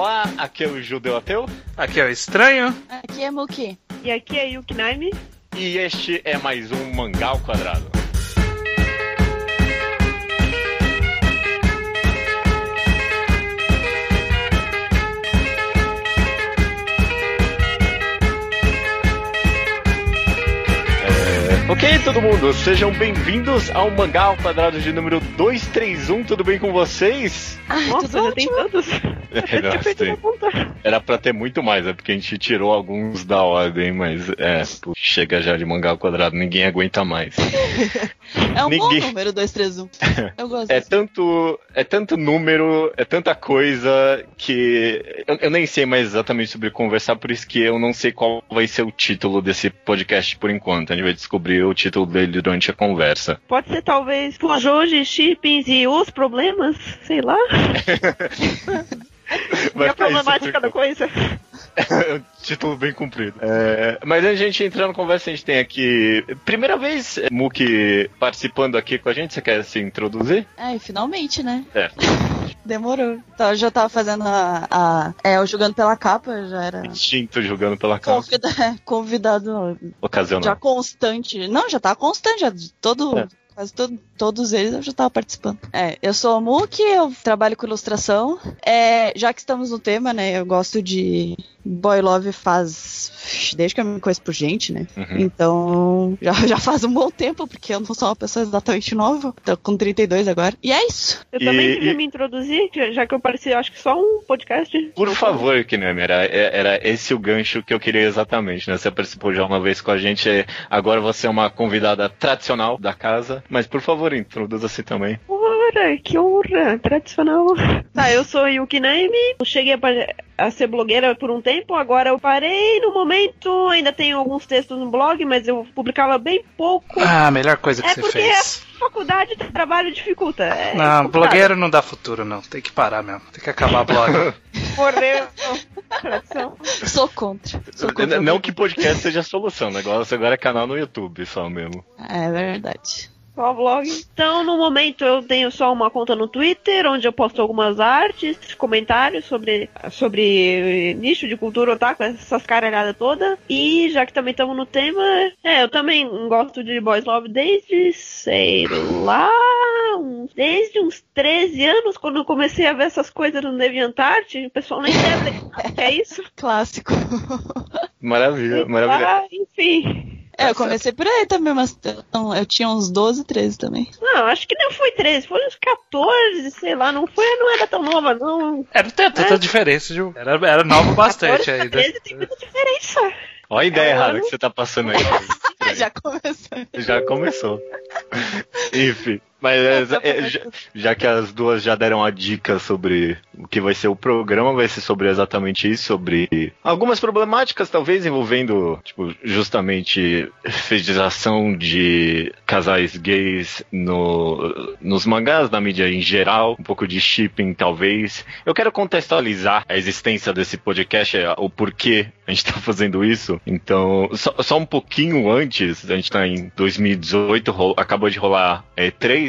Olá, aqui é o Judeu Ateu. Aqui é o Estranho. Aqui é Muki. E aqui é Yuki Naime. E este é mais um Mangal Quadrado. É, Ok, todo mundo, sejam bem-vindos ao Mangal Quadrado de número 231. Tudo bem com vocês? Ai, Nossa, tudo já tem tantos. É, nossa. Era pra ter muito mais, é porque a gente tirou alguns da ordem, mas é, pô, chega já de Mangal Quadrado, ninguém aguenta mais. É um Ninguém- bom número 231. Eu gosto. É tanto, é tanto número, é tanta coisa que eu, eu nem sei mais exatamente sobre conversar, por isso que eu não sei qual vai ser o título desse podcast por enquanto. A gente vai descobrir o título dele durante a conversa. Pode ser talvez Fujoji, Shippings e os problemas, sei lá. Vai e a ficar isso problemática por da coisa. É título bem comprido. É, mas antes de a gente entrar na conversa, a gente tem aqui. Primeira vez, é, Muki participando aqui com a gente, você quer se introduzir? Ai, finalmente, né? É. Demorou. Então, eu já tava fazendo a. a é, eu jogando pela capa, já era. Instinto jogando pela casa. Convida, convidado já Ocasional. constante. Não, já tava constante, já todo. É. Quase todo, todos eles eu já tava participando. É, eu sou a Muki, eu trabalho com ilustração. É, já que estamos no tema, né? Eu gosto de Boy Love faz. Desde que eu me conheço por gente, né? Uhum. Então, já, já faz um bom tempo, porque eu não sou uma pessoa exatamente nova. Tô com 32 agora. E é isso. Eu E- também queria e- me introduzir, já- que eu pareci, acho que só um podcast. Por favor, Kinemi, era, era esse o gancho que eu queria exatamente, né? Você participou já uma vez com a gente, é, agora você é uma convidada tradicional da casa, mas por favor, introduza-se também. Ora, que honra, tradicional. Tá, eu sou Yuki Naime, eu cheguei a, a ser blogueira por um tempo, agora eu parei no momento, ainda tenho alguns textos no blog, mas eu publicava bem pouco. Ah, a melhor coisa que É você porque fez. a faculdade de trabalho dificulta. É Não, complicado. blogueiro não dá futuro, não. Tem que parar mesmo. Tem que acabar blog. Morreu. Tradição. Sou contra. Sou contra Não que podcast seja a solução, o negócio agora é canal no YouTube só mesmo. É verdade. Só vlog. Então, no momento, eu tenho só uma conta no Twitter, onde eu posto algumas artes, comentários sobre, sobre nicho de cultura otaku, essas caralhadas todas. E já que também estamos no tema, é, eu também gosto de Boys Love desde, sei lá, uns- desde uns 13 anos, quando eu comecei a ver essas coisas no DeviantArt. O pessoal nem deve o que é isso. Clássico. Maravilha, maravilha. Ah, enfim. É, eu comecei por aí também, mas então, eu tinha uns 12, 13 também. Não, acho que não foi 13, foi uns 14, sei lá, não foi, não era tão nova, não. É, não tem tanta diferença, Ju. Era, era novo bastante 14 ainda. pra 13 tem muita diferença. Olha a ideia É, errada que você tá passando aí. Já começou. Já começou. Enfim. Mas é, é, já, já que as duas já deram a dica sobre o que vai ser o programa, vai ser sobre exatamente isso, sobre algumas problemáticas, talvez envolvendo, tipo, justamente fetichização de casais gays no, nos mangás, na mídia em geral, um pouco de shipping, talvez. Eu quero contextualizar a existência desse podcast, é, o porquê a gente tá fazendo isso. Então, só, só um pouquinho antes, a gente tá em 2018, ro- acabou de rolar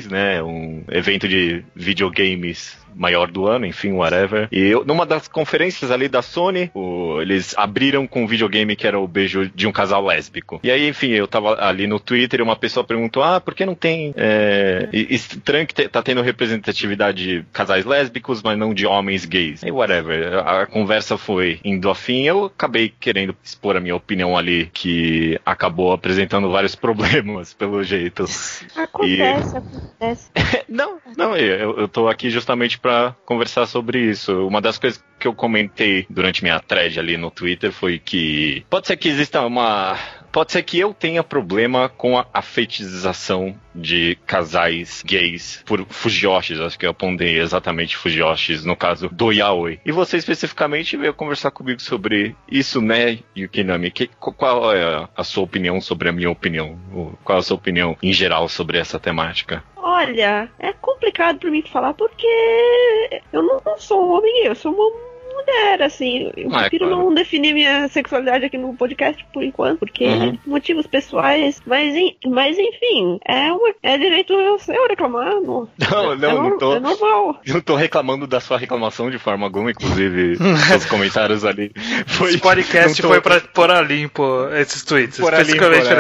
E3, né? Um evento de videogames maior do ano, enfim, whatever. E eu, numa das conferências ali da Sony, o- eles abriram com um videogame que era o beijo de um casal lésbico. E aí, enfim, eu tava ali no Twitter e uma pessoa perguntou: ah, por que não tem. É, e- estranho que tá tendo representatividade de casais lésbicos, mas não de homens gays. E whatever. A, a conversa foi indo afim. Eu acabei querendo expor a minha opinião ali, que acabou apresentando vários problemas, pelo jeito. Acontece, acontece. Não, não, eu, eu tô aqui justamente pra conversar sobre isso. Uma das coisas que eu comentei durante minha thread ali no Twitter foi que pode ser que exista uma. Pode ser que eu tenha problema com a, a fetichização de casais gays por fujoshis. Acho que eu apontei exatamente fujoshis no caso do yaoi. E você especificamente veio conversar comigo sobre isso, né, Yukinami? Que, qual é a, sua opinião sobre a minha opinião? Qual é a sua opinião em geral sobre essa temática? Olha, é complicado pra mim falar porque eu não sou um homem eu sou uma mulher, assim. Eu Ah, é prefiro claro. não definir minha sexualidade aqui no podcast por enquanto, porque Uhum. motivos pessoais. Mas, mas enfim, é, uma, é direito eu, reclamar. Não, Não, é, não, nor- não tô. é normal. Não tô reclamando da sua reclamação de forma alguma, inclusive os comentários ali. Foi, Esse podcast tô- foi pra pôr a limpo esses tweets, por pra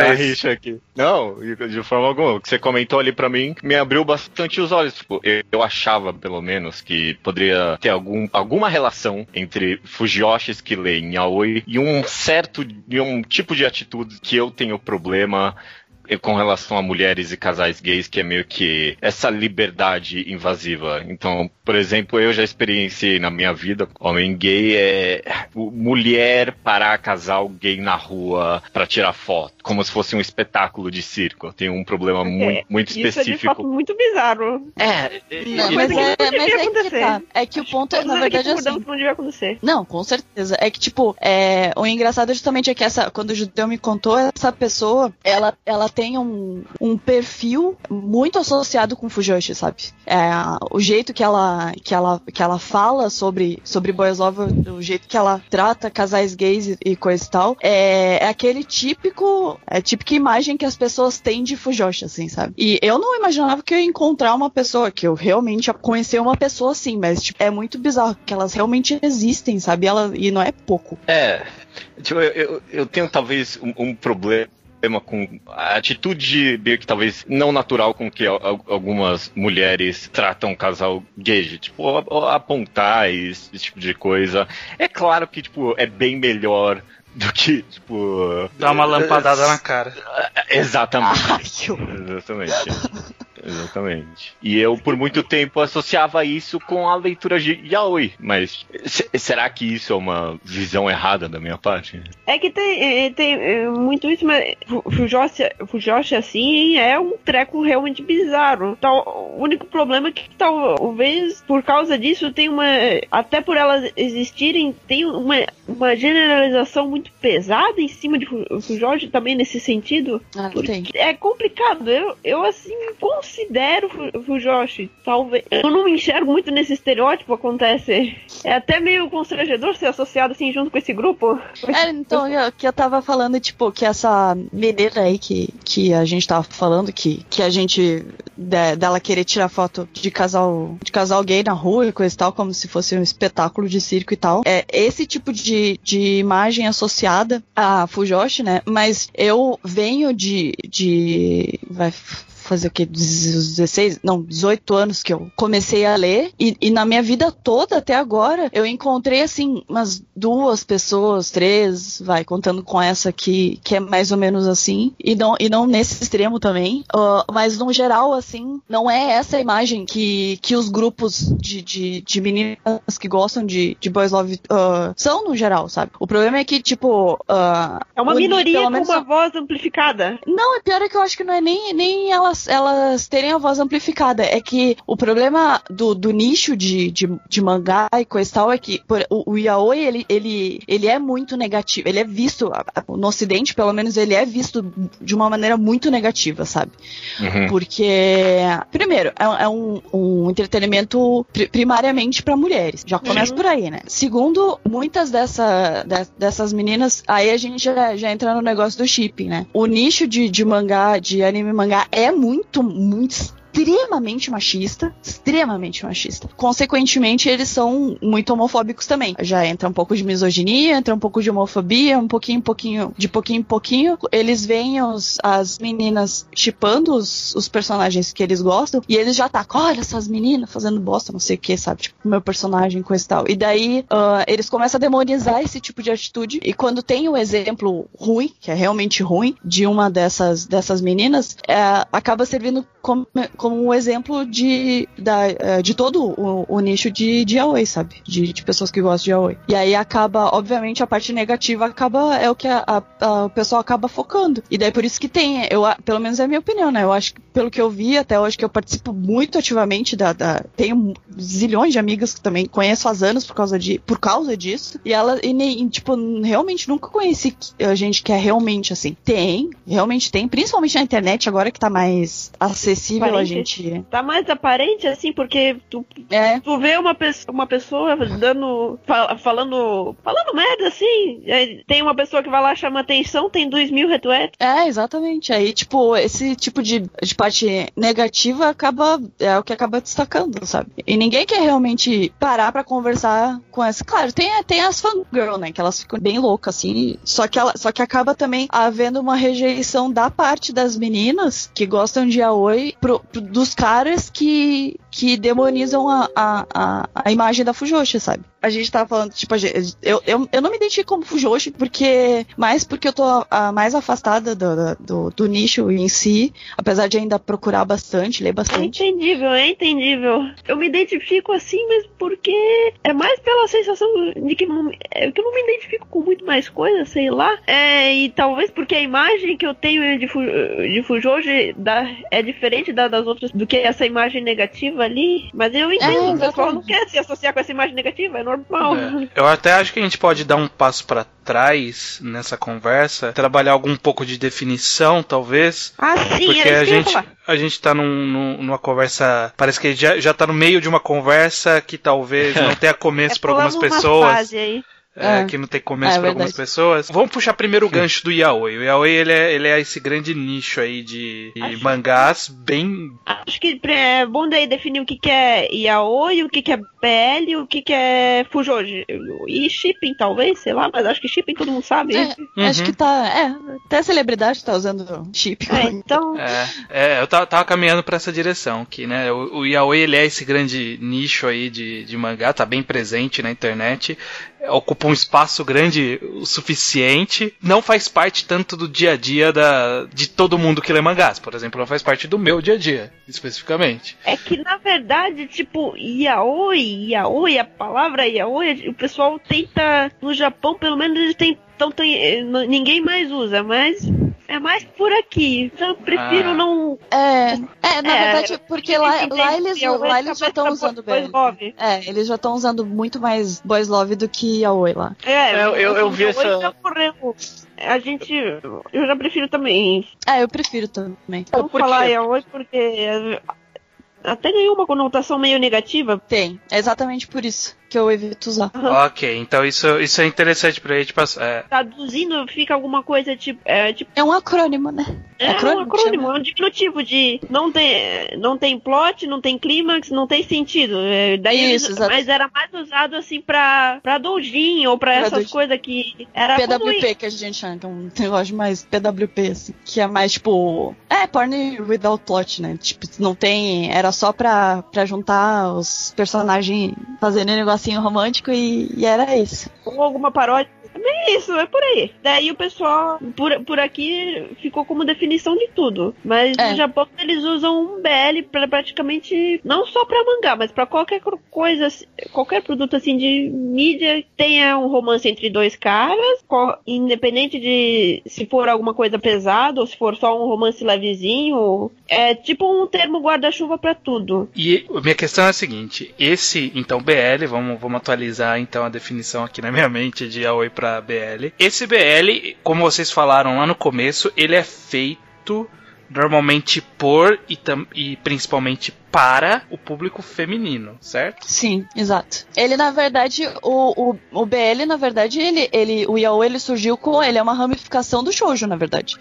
a isso. rixa aqui. Não, de forma alguma. O que você comentou ali pra mim me abriu bastante os olhos. Tipo, eu, eu achava, pelo menos, que poderia ter algum, alguma relação entre Fujoshis que leem Yaoi e um certo e um tipo de atitude que eu tenho problema com relação a mulheres e casais gays, que é meio que essa liberdade invasiva. Então, por exemplo, eu já experienciei na minha vida, homem gay é mulher parar casal gay na rua pra tirar foto, como se fosse um espetáculo de circo. Tenho um problema muito, muito Isso é de fato específico. muito bizarro. É, e- Não, mas, Mas é, mas é que tá. É que o ponto, é, na verdade, é assim. não devia acontecer. Não, com certeza. É que, tipo, é, o engraçado justamente é que essa, quando o judeu me contou, essa pessoa, ela, ela tem um, um perfil muito associado com Fujoshi, sabe? É, o jeito que ela, que ela, que ela fala sobre, sobre Boys Love, o jeito que ela trata casais gays e, e coisa e tal, é, é aquele típico, é típica imagem que as pessoas têm de Fujoshi, assim, sabe? E eu não imaginava que eu ia encontrar uma pessoa, que eu realmente conhecer uma pessoa assim, mas, tipo, é muito bizarro, que elas realmente existem, sabe? Ela, e não é pouco. É, tipo, eu, eu, eu tenho talvez um, um problema com a atitude meio que talvez não natural com que al- algumas mulheres tratam o casal gay, de, tipo, apontar esse tipo de coisa. É claro que, tipo, é bem melhor do que, tipo... Dá uma lampadada na cara. Exatamente. Ai, horror. Exatamente. Exatamente. E eu, por muito tempo, associava isso com a leitura de yaoi. Mas se- será que isso é uma visão errada da minha parte? É que tem, é, tem é, muito isso, mas Fu- Fujoshi, Fujoshi assim é um treco realmente bizarro. Tal, o único problema é que talvez por causa disso tem uma. Até por elas existirem, tem uma, uma generalização muito pesada em cima de Fu- Fujoshi também nesse sentido. Ah. É complicado. Eu, eu assim, considero Fu- Fujoshi. Talvez. Eu não me enxergo muito nesse estereótipo, acontece. É até meio constrangedor ser associado assim junto com esse grupo. É, então, eu, que eu tava falando, tipo, que essa menina aí que, que a gente tava falando, que, que a gente, de- dela querer tirar foto de casal, de casal gay na rua e coisa e tal, como se fosse um espetáculo de circo e tal. É esse tipo de, de imagem associada a Fujoshi, né? Mas eu venho de, de, vai fazer o quê? 16, não, 18 anos que eu comecei a ler e, e na minha vida toda até agora eu encontrei assim umas duas pessoas, três, vai contando com essa aqui que é mais ou menos assim e não e não nesse extremo também, ah, mas no geral assim não é essa a imagem que, que os grupos de, de, de meninas que gostam de, de boys love ah, são no geral, sabe? O problema é que tipo ah, É uma minoria com uma voz amplificada. não, é pior é que eu acho que não é nem, nem elas, elas terem a voz amplificada. É que o problema do, do nicho de, de, de mangá e coisa e tal é que por- o, o yaoi, ele, ele, ele é muito negativo. Ele é visto, no ocidente, pelo menos, ele é visto de uma maneira muito negativa, sabe? Uhum. Porque, primeiro, é, é um, um entretenimento pri- primariamente para mulheres. Já começa Uhum. por aí, né? Segundo, muitas dessa, de- dessas meninas, aí a gente já, já entra no negócio do shipping, né? O nicho de, de mangá, de anime mangá, é muito, muito songs extremamente machista, extremamente machista. Consequentemente, eles são muito homofóbicos também. Já entra um pouco de misoginia, entra um pouco de homofobia, um pouquinho, pouquinho, de pouquinho em pouquinho. Eles veem os, as meninas chipando os, os personagens que eles gostam e eles já tacam, olha essas meninas fazendo bosta, não sei o que, sabe? Tipo, meu personagem, coisa e tal. E daí, ah, eles começam a demonizar esse tipo de atitude e quando tem o exemplo ruim, que é realmente ruim, de uma dessas, dessas meninas, é, acaba servindo como, como um exemplo de, da, eh, de todo o, o nicho de, de yaoi, sabe? De, de pessoas que gostam de yaoi. E aí acaba, obviamente, a parte negativa acaba, é o que a, a- a- o pessoal acaba focando. E daí por isso que tem, eu, pelo menos é a minha opinião, né? Eu acho que, pelo que eu vi até hoje, que eu participo muito ativamente da, da tenho zilhões de amigas que também conheço há anos por causa, de, por causa disso. E ela, e, nem- tipo, realmente nunca conheci eh, gente que é realmente assim. Tem, realmente tem, principalmente na internet agora que tá mais acessível a Quarentena, gente. Tá mais aparente, assim, porque tu, É, tu vê uma, pessoa uma pessoa dando. fa- falando. falando merda, assim. tem uma pessoa que vai lá chama atenção, tem dois mil retweets. é, exatamente. Aí, tipo, esse tipo de, de parte negativa acaba. É o que acaba destacando, sabe? E ninguém quer realmente parar pra conversar com essa. Claro, tem, tem as fangirl, né? Que elas ficam bem loucas, assim. Só que, ela, só que acaba também havendo uma rejeição da parte das meninas que gostam de Aoi pro, pro- dos caras que, que demonizam a, a, a, a imagem da Fujoshi, sabe? A gente tava falando, tipo, a gente- eu, eu, eu não me identifico como Fujoshi porque. Mais porque eu tô a, mais afastada do, do, do nicho em si, apesar de ainda procurar bastante, ler É bastante. entendível, é entendível. Eu me identifico assim mesmo porque é mais pela sensação de que, não, é, que eu não me identifico com muito mais coisas, sei lá. É, e talvez porque a imagem que eu tenho de, de Fujoshi da, é diferente da, das outras do que essa imagem negativa ali. Mas eu entendo, o pessoal não quer se associar com essa imagem negativa, é normal. É. Eu até acho que a gente pode dar um passo pra trás nessa conversa, trabalhar algum pouco de definição, talvez. Ah, sim, Porque a gente, a gente tá num, num- numa conversa. Parece que já, já tá no meio de uma conversa que talvez não tenha começo para algumas É, pulamos uma pessoas. fase aí. É, É. que não tem começo É, para algumas pessoas. Vamos puxar primeiro o gancho do Yaoi. O Yaoi ele é, ele é esse grande nicho aí de, de Acho- mangás bem. Acho que é bom daí definir o que, que é yaoi, o que, que é BL, o que, que é Fujoji. E shipping, talvez, sei lá, mas acho que shipping todo mundo sabe. É, Acho Uhum. que tá. É, até a celebridade tá usando chip. É, então, É, é, eu tava, tava caminhando pra essa direção, que né, o, o Yaoi ele é esse grande nicho aí de, de mangá, tá bem presente na internet, ocupa um espaço grande o suficiente, não faz parte tanto do dia a dia da, de todo mundo que lê mangás, por exemplo, não faz parte do meu dia a dia, especificamente. é que na verdade, tipo, yaoi, yaoi, a palavra yaoi, o pessoal tenta, no Japão, pelo menos eles tentam, tem, ninguém mais usa, mas é mais por aqui. Então eu prefiro Ah. não. É, é, na É, verdade, porque lá, lá eles, lá eles já estão usando boys bem. love. É, eles já estão usando muito mais Boys Love do que Yaoi lá. É, Eu- eu- eu vi essa- já morreu. A gente. Eu já prefiro também É, eu prefiro também. É, Vamos porque- falar yaoi porque é, até ganhou uma conotação meio negativa. Tem. É exatamente por isso que eu evito usar. Ok, então isso, isso é interessante pra gente passar. É, Traduzindo fica alguma coisa tipo. É, tipo, É um acrônimo, né? é um Acrônimo, acrônimo, chama? é um diminutivo de não tem, não tem plot, não tem clímax, não tem sentido. É, daí Isso, eles- mas era mais usado assim pra, pra doujin ou pra, Pra essas doujin. coisas que era PWP que a gente chama, que é um negócio mais PWP, assim. Que é mais tipo. É, porn without plot, né? Tipo, não tem. Era só pra, pra juntar os personagens fazendo um negocinho romântico e, e era isso. ou alguma paródia. É bem isso, é por aí. Daí o pessoal, por, por aqui, ficou como definição de tudo. Mas É. no Japão eles usam um BL pra praticamente, não só pra mangá, mas pra qualquer coisa, assim- qualquer produto assim de mídia que tenha um romance entre dois caras, independente de se for alguma coisa pesada ou se for só um romance levezinho. É tipo um termo guarda-chuva pra tudo. E a minha questão é a seguinte: esse, então, BL, vamos, vamos atualizar então a definição aqui na minha mente de Aoi pra BL. Esse BL, como vocês falaram lá no começo, ele é feito normalmente por e, e principalmente para o público feminino, certo? Sim, exato. Ele, na verdade, o, o, o BL, na verdade, ele, ele, o Yaoi, ele surgiu com. Ele é uma ramificação do shoujo, na verdade.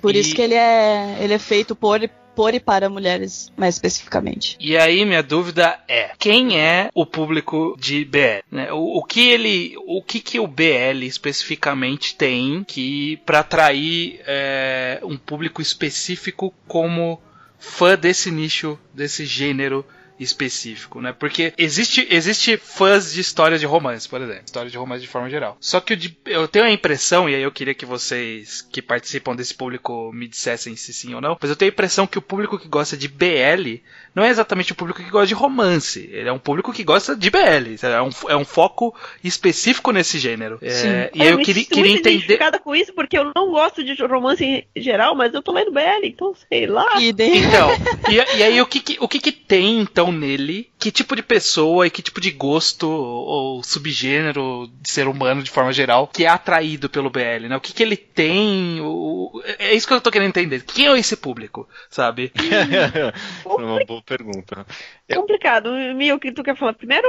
Por E- isso que ele é, ele é feito por, por e para mulheres, mais especificamente. E aí minha dúvida é, quem é o público de BL? né? O, o que ele, o que que o BL especificamente tem que para atrair é, um público específico como fã desse nicho, desse gênero específico, né? Porque existe, existe fãs de histórias de romance, por exemplo, histórias de romance de forma geral. Só que eu, eu tenho a impressão, e aí eu queria que vocês que participam desse público me dissessem se sim ou não, mas eu tenho a impressão que o público que gosta de BL não é exatamente o público que gosta de romance. Ele é um público que gosta de BL. É um, é um foco específico nesse gênero. É, Sim. e aí eu me queria, queria muito entender. com isso porque eu não gosto de romance em geral, mas eu tô lendo BL, então sei lá. E daí, Então, e, e aí o que, que, que o que, que tem então nele? Que tipo de pessoa e que tipo de gosto ou subgênero de ser humano de forma geral que é atraído pelo BL, né? O que, que ele tem? O... É isso que eu tô querendo entender. Quem é esse público, sabe? Uma boa pergunta. É complicado. Mio, que tu quer falar primeiro?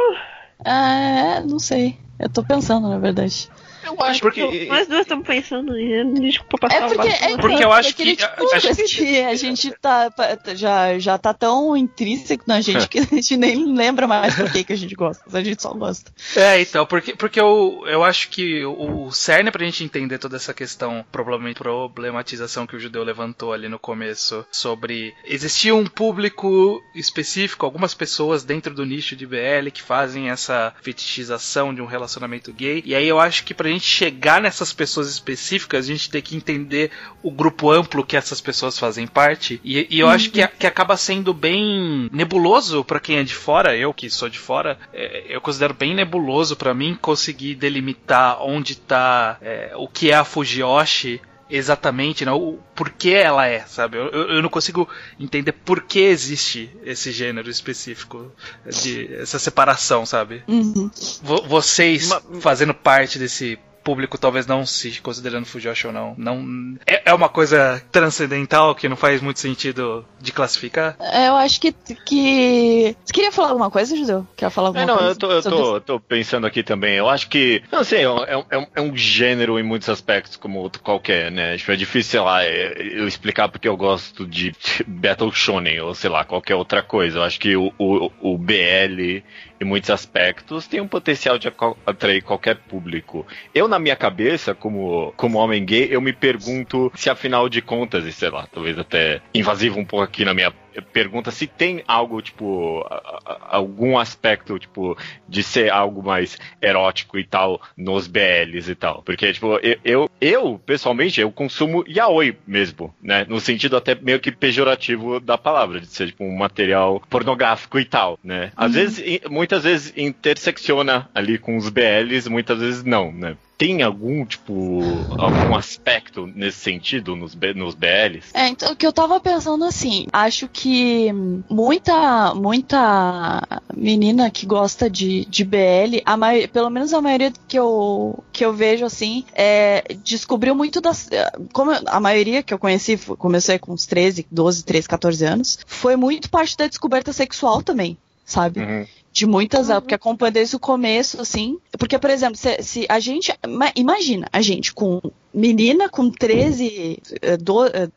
Ah, não sei. Eu tô pensando, na verdade. Eu acho porque. Nós duas estamos pensando. Desculpa passar é porque, é porque eu acho que. Tipo acho que a gente tá, já, já tá tão intrínseco na gente que a gente nem lembra mais por que, que a gente gosta. A gente só gosta. É, então, porque, porque eu, eu acho que o cerne pra gente entender toda essa questão, provavelmente problematização que o judeu levantou ali no começo, sobre existia um público específico, algumas pessoas dentro do nicho de BL que fazem essa fetichização de um relacionamento gay. E aí eu acho que pra gente chegar nessas pessoas específicas, a gente tem que entender o grupo amplo que essas pessoas fazem parte. E, e eu uhum. acho que, que acaba sendo bem nebuloso para quem é de fora. Eu que sou de fora, é, eu considero bem nebuloso para mim conseguir delimitar onde tá é, o que é a Fujiyoshi exatamente né, o porquê ela é, sabe? Eu, eu não consigo entender por que existe esse gênero específico, de essa separação, sabe? Uhum. Vocês fazendo parte desse público talvez não se considerando Fujoshi ou não. não é, é uma coisa transcendental que não faz muito sentido de classificar? É, eu acho que. que... Você queria falar alguma coisa, Judeu? Quer falar alguma é, não, coisa? Eu, tô, eu tô, tô, pensando aqui também. Eu acho que. Não sei, é, é, um, é um gênero em muitos aspectos, como outro qualquer, né? Tipo, é difícil, sei lá, é, eu explicar porque eu gosto de Battle Shonen ou sei lá, qualquer outra coisa. Eu acho que o, o, o BL em muitos aspectos, tem um potencial de atrair qualquer público. Eu, na minha cabeça, como, como homem gay, eu me pergunto se afinal de contas, e sei lá, talvez até invasivo um pouco aqui na minha pergunta se tem algo, tipo, algum aspecto, tipo, de ser algo mais erótico e tal nos BLs e tal. Porque, tipo, eu, eu, eu pessoalmente, eu consumo yaoi mesmo, né? No sentido até meio que pejorativo da palavra, de ser, tipo, um material pornográfico e tal, né? Às uhum. vezes, muitas vezes intersecciona ali com os BLs, muitas vezes não, né? Tem algum, tipo, algum aspecto nesse sentido nos, nos BLs? É, então, o que eu tava pensando assim, acho que muita, muita menina que gosta de, de BL, a mai, pelo menos a maioria que eu, que eu vejo assim, é, descobriu muito das. Como a maioria que eu conheci, comecei com uns 13, 12, 13, 14 anos, foi muito parte da descoberta sexual também, sabe? Uhum de muitas uhum. porque acompanha desde o começo, assim. Porque, por exemplo, se, se, a gente. Imagina, a gente com menina com 13,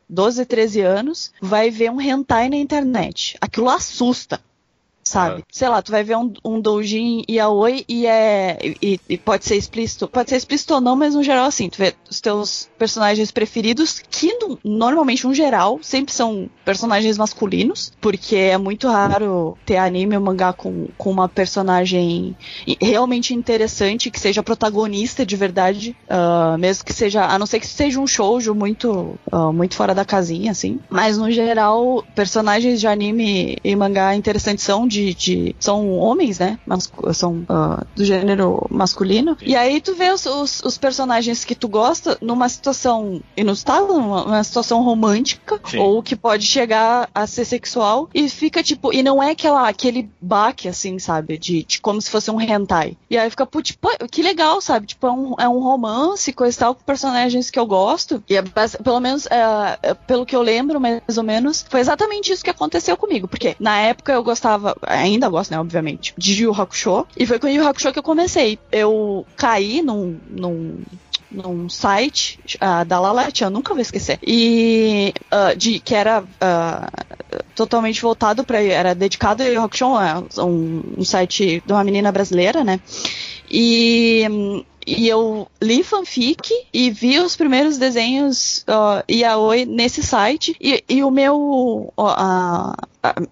12, 13 anos vai ver um hentai na internet. Aquilo assusta sabe? É. Sei lá, tu vai ver um, um doujin yaoi e é e, e, pode ser explícito, pode ser explícito ou não, mas no geral assim, tu vê os teus personagens preferidos que no, normalmente no geral sempre são personagens masculinos, porque é muito raro ter anime ou mangá com, com uma personagem realmente interessante que seja protagonista de verdade, uh, mesmo que seja, a não ser que seja um shoujo muito uh, muito fora da casinha assim, mas no geral personagens de anime e mangá interessantes são de, de são homens, né? Mas, são uh, do gênero masculino. E aí tu vê os, os, os, personagens que tu gosta numa situação inusitada, numa, numa situação romântica, Sim. ou que pode chegar a ser sexual, e fica tipo, e não é aquela, aquele baque, assim, sabe? De, de como se fosse um hentai. E aí fica, putz, tipo, que legal, sabe? Tipo, é um, é um romance, coisa e tal, com personagens que eu gosto. E é, pelo menos, é, é, pelo que eu lembro, mais ou menos, foi exatamente isso que aconteceu comigo. Porque na época eu gostava, ainda gosto, né, obviamente, de Yu Hakusho. E foi com Yu Hakusho que eu comecei. Eu caí num, num num site uh, da Lalete, eu nunca vou esquecer. E uh, de que era uh, totalmente voltado para era dedicado a Yu Hakusho, um, um site de uma menina brasileira, né? E e eu li fanfic e vi os primeiros desenhos uh, yaoi nesse site. E, e o meu. Uh, a,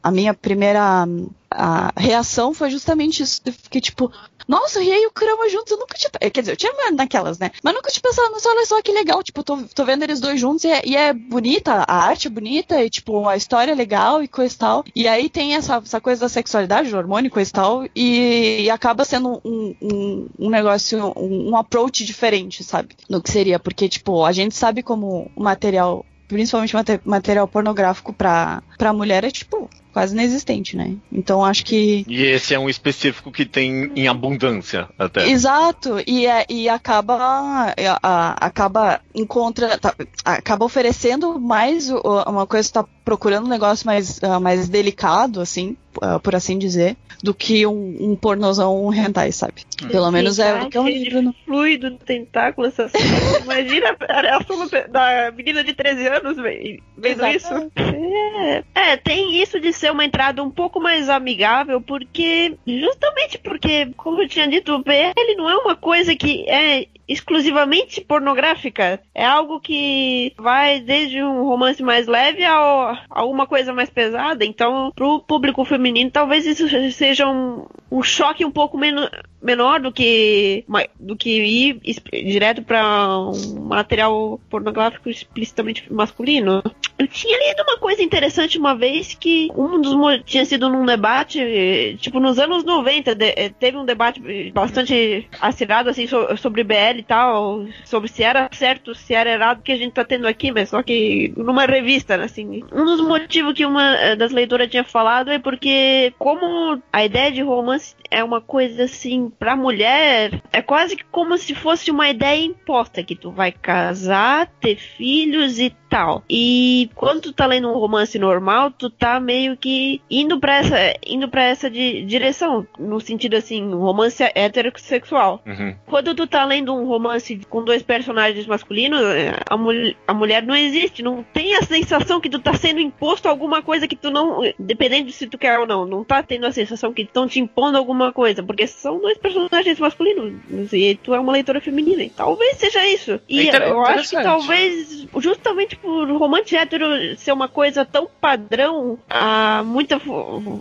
a, minha primeira a reação foi justamente isso. Fiquei tipo, nossa, Riei e o Kurama juntos, eu nunca tinha. Quer dizer, eu tinha naquelas, né? Mas nunca tinha pensado, mas olha só que legal. Tipo, tô, tô vendo eles dois juntos e é, e é, bonita, a arte é bonita, e tipo, a história é legal e coisa e tal. E aí tem essa, essa coisa da sexualidade, do hormônio coisa e tal, e, e acaba sendo um, um, um negócio, um, um approach diferente, sabe? No que seria, porque, tipo, a gente sabe como o material principalmente material pornográfico pra, pra mulher é tipo quase inexistente, né? Então acho que. E esse é um específico que tem em abundância até. Exato, e, é, e acaba. é, a- acaba encontra. tá, acaba oferecendo mais uma coisa que tá procurando um negócio mais, ah, mais delicado, assim, ah, por assim dizer, do que um, um pornozão um hentai, sabe? Pelo menos é o que eu lembro. no- Fluido do tentáculo, essas coisas. Imagina a reação da menina de 13 anos ve- vendo isso. É. É, tem isso de ser uma entrada um pouco mais amigável, porque. Justamente porque, como eu tinha dito, o BL não é uma coisa que é exclusivamente pornográfica. É algo que vai desde um romance mais leve a alguma coisa mais pesada. Então, pro público feminino, talvez isso seja um, um choque um pouco menos menor do que do que ir direto para um material pornográfico explicitamente masculino. Eu tinha lido uma coisa interessante uma vez que um dos tinha sido num debate, tipo nos anos 90, de- eh, teve um debate bastante acirrado assim so- sobre BL e tal, sobre se era certo, se era errado que a gente tá tendo aqui, mas só que numa revista, né, assim. Um dos motivos que uma eh, das leitoras tinha falado é porque como a ideia de romance é uma coisa assim pra mulher, é quase como se fosse uma ideia imposta que tu vai casar, ter filhos e tal. E quando tu tá lendo um romance normal, tu tá meio que indo pra essa, indo para essa di- direção, no sentido assim, um romance heterossexual. Uhum. Quando tu tá lendo um romance com dois personagens masculinos, a, mul- a mulher não existe. Não tem a sensação que tu tá sendo imposto alguma coisa que tu não. Dependendo de se tu quer ou não. Não tá tendo a sensação que estão te impondo alguma coisa. Porque são dois personagens masculinos. E tu é uma leitora feminina. E talvez seja isso. E É eu acho que talvez, justamente por romance hétero ser uma coisa tão padrão, a muita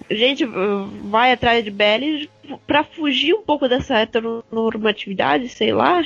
gente vai atrás de BL pra fugir um pouco dessa heteronormatividade, sei lá.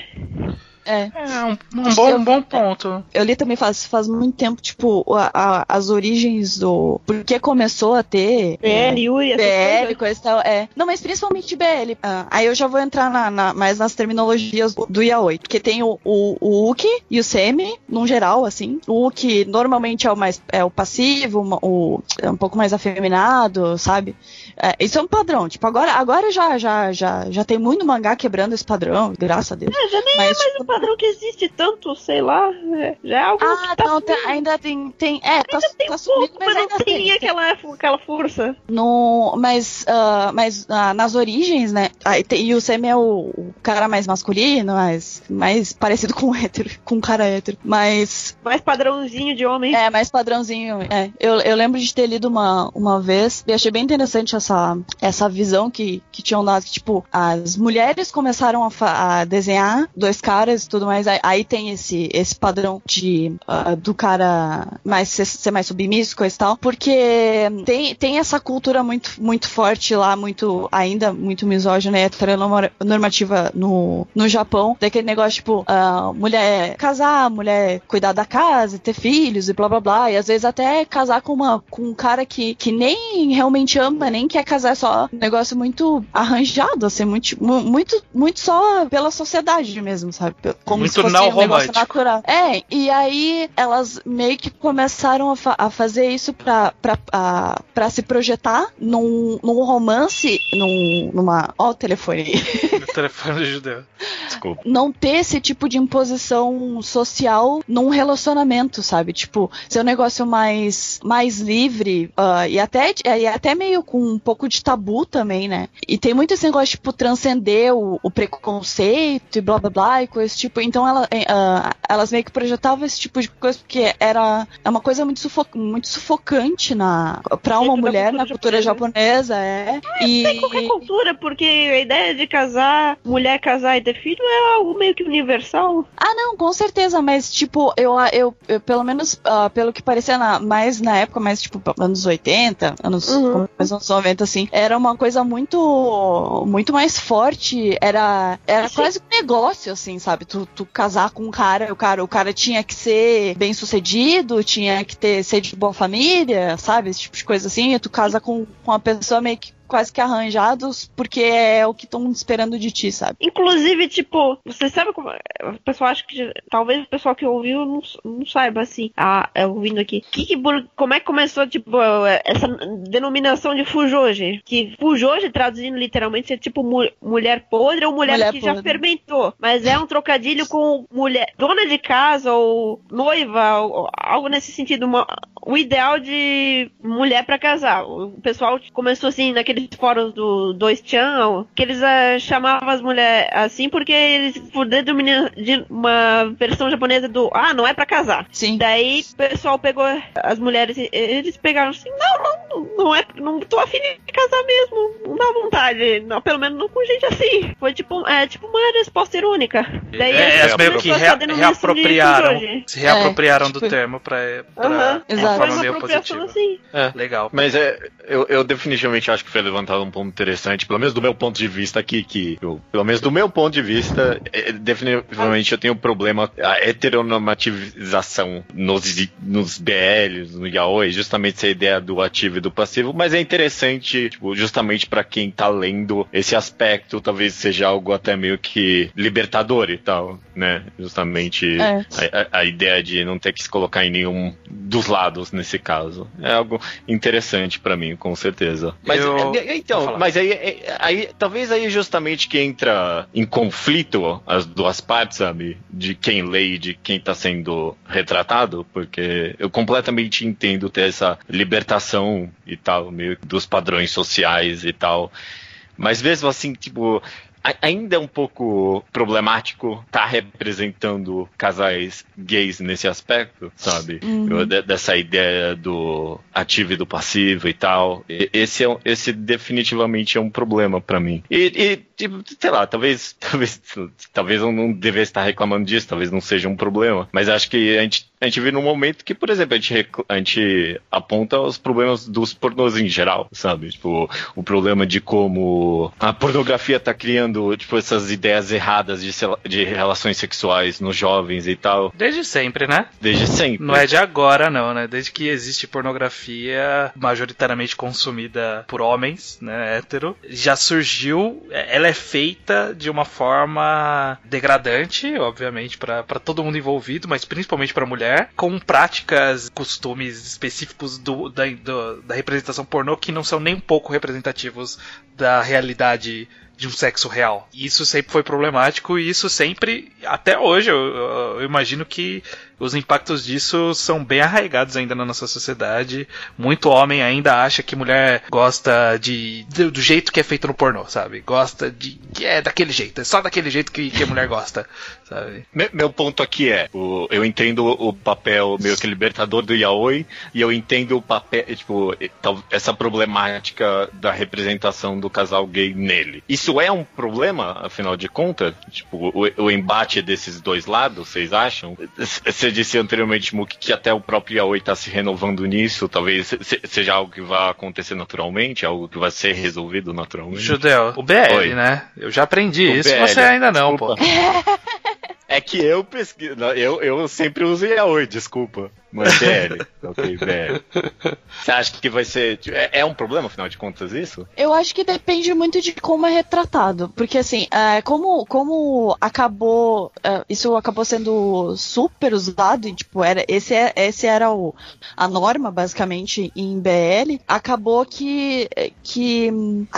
É. É um, um bom, um bom ponto. Eu li também faz, faz muito tempo, tipo, a- a- as origens do. Por que começou a ter. BL, UI, BL, coisa e tal, é. Não, mas principalmente BL. Ah, aí eu já vou entrar na, na- mais nas terminologias do yaoi. Porque tem o, o, o uki e o semi, num geral, assim. O uki normalmente é o mais é o passivo, o, é um pouco mais afeminado, sabe? É, isso é um padrão. Tipo, agora, agora já, já, já, já tem muito mangá quebrando esse padrão, graças a Deus. É, já nem Mas, é mais tipo, um padrão que existe tanto, sei lá. é, já é algo Ah, que tá não, tem- sumindo. ainda tem, tem. É, tá, tem tá um sumindo, pouco, mas, mas não ainda tem, tem. tem. aquela, aquela força. No, mas ah, mas ah, nas origens, né? aí tem- e o Semi é o, o cara mais masculino, mais, mais parecido com o hétero, com um cara hétero. Mas Mais padrãozinho de homem. é mais padrãozinho. É. Eu, eu lembro de ter lido uma, uma vez e achei bem interessante essa, essa visão que, que tinham dado. Que, tipo, as mulheres começaram a, a desenhar dois caras e tudo mais. Aí, aí tem esse, esse padrão de ah, do cara mais ser, ser mais submisso, e tal. Porque tem, tem essa cultura muito, muito forte lá, muito ainda muito misógina e heteronormativa no, no Japão. Daquele negócio, tipo, ah, mulher casar, mulher cuidar da casa, ter filhos e blá blá blá. E às vezes até casar com, uma, com um cara que, que nem realmente ama, nem quer casar, é só um negócio muito arranjado, assim, muito, mu- muito, muito só pela sociedade mesmo, sabe? Como Muito se fosse não um negócio natural. É, e aí elas meio que começaram a, fa- a fazer isso pra, pra, a- pra se projetar num, num romance, num, numa. Ó, o telefone aí. O telefone do judeu. Desculpa. não ter esse tipo de imposição social num relacionamento, sabe? Tipo, ser um negócio mais, mais livre ah, e, até, e até meio com pouco de tabu também, né? E tem muito esse negócio, tipo, transcender o, o preconceito e blá blá blá e coisa tipo. Então ela, ah, elas meio que projetavam esse tipo de coisa porque era é uma coisa muito, sufo muito sufocante na, pra uma mulher na cultura japonesa, é. Tem qualquer cultura, porque a ideia de casar, mulher casar e ter filho é algo meio que universal. Ah, não, com certeza, mas tipo, eu, eu, eu pelo menos, ah, pelo que parecia na- mais na época, mais tipo, anos 80, anos, Uhum. anos 90, assim, era uma coisa muito, muito mais forte, era, era Sim. quase um negócio, assim, sabe? Tu, tu casar com um cara, o cara, o cara tinha que ser bem sucedido, tinha que ter, ser de boa família, sabe? Esse tipo de coisa assim, e tu casa com, com uma pessoa meio que quase que arranjados porque é o que estão esperando de ti, sabe? Inclusive, tipo, você sabe como. O pessoal acha que. Talvez o pessoal que ouviu não, não saiba, assim. Ah, é, ouvindo aqui. Como é que começou, tipo, essa denominação de Fujoji? Que Fujoji, traduzindo literalmente, é tipo mu mulher podre ou mulher, mulher que podre. já fermentou. Mas é um trocadilho com mulher. dona de casa ou noiva, ou algo nesse sentido. Uma, o ideal de mulher para casar. O pessoal começou assim naqueles fóruns do Dois Chan, que eles uh, chamavam as mulheres assim porque eles por de uma versão japonesa do ah, não é para casar. Sim. Daí o pessoal pegou as mulheres, eles pegaram assim, não, não, não é, não tô afim de casar mesmo, não dá vontade, não, pelo menos não com gente assim. Foi tipo, é, tipo uma resposta irônica. Daí é, elas meio que rea reapropriaram, se reapropriaram é, tipo... do termo pra, pra uh -huh. Exato. Foi uma apropriação assim. É. Legal. Mas é, eu, eu definitivamente acho que foi levantado um ponto interessante, pelo menos do meu ponto de vista aqui, que eu, pelo menos do meu ponto de vista, é, definitivamente eu tenho um problema, a heteronormativização nos, nos BLs, no yaoi, justamente essa ideia do ativo e do passivo, mas é interessante, tipo, justamente para quem tá lendo esse aspecto, talvez seja algo até meio que libertador e tal, né? Justamente é. a, a, ideia de não ter que se colocar em nenhum dos lados nesse caso. É algo interessante para mim, com certeza. Mas eu... É, é, então, mas aí, aí talvez aí justamente que entra em conflito as duas partes, sabe? De quem lê e de quem tá sendo retratado, porque eu completamente entendo ter essa libertação e tal, meio dos padrões sociais e tal. Mas mesmo assim, tipo, ainda é um pouco problemático estar tá representando casais gays nesse aspecto, sabe? Uhum. dessa ideia do ativo e do passivo e tal. esse, é, esse definitivamente é um problema para mim. E, e tipo, sei lá, talvez, talvez, talvez eu não devesse estar reclamando disso, talvez não seja um problema, mas acho que a gente, a gente vive num momento que, por exemplo, a gente, a gente aponta os problemas dos pornôs em geral, sabe? Tipo, o problema de como a pornografia tá criando, tipo, essas ideias erradas de, de relações sexuais nos jovens e tal. Desde sempre, né? Desde sempre. Não é de agora, não, né? Desde que existe pornografia majoritariamente consumida por homens, né, hétero, já surgiu, ela ela é feita de uma forma degradante, obviamente, para todo mundo envolvido, mas principalmente para mulher, com práticas, costumes específicos do, da, do, da representação pornô que não são nem um pouco representativos da realidade de um sexo real. Isso sempre foi problemático e isso sempre, até hoje, eu, eu, imagino que os impactos disso são bem arraigados ainda na nossa sociedade. Muito homem ainda acha que mulher gosta de, de do jeito que é feito no pornô, sabe? Gosta de que é daquele jeito, é só daquele jeito que, que a mulher gosta, sabe? Meu, ponto aqui é, o, eu entendo o papel meio que libertador do yaoi e eu entendo o papel, tipo, essa problemática da representação do casal gay nele. Isso é um problema, afinal de contas? Tipo, o, o embate desses dois lados, vocês acham? Você disse anteriormente, Muki, que até o próprio Yaoi está se renovando nisso. Talvez seja algo que vai acontecer naturalmente, algo que vai ser resolvido naturalmente. Judeu, o BL, Oi. né? Eu já aprendi o isso, BL, você ainda não, desculpa. pô. É que eu pesquiso. Eu, eu sempre uso Yaoi, desculpa. Mas BL. ok, BL. Você acha que vai ser. É, é, um problema, afinal de contas, isso? Eu acho que depende muito de como é retratado. Porque, assim, é, como, como acabou. É, isso acabou sendo super usado, e, tipo, era, esse, é, esse era o, a norma, basicamente, em BL, acabou que, que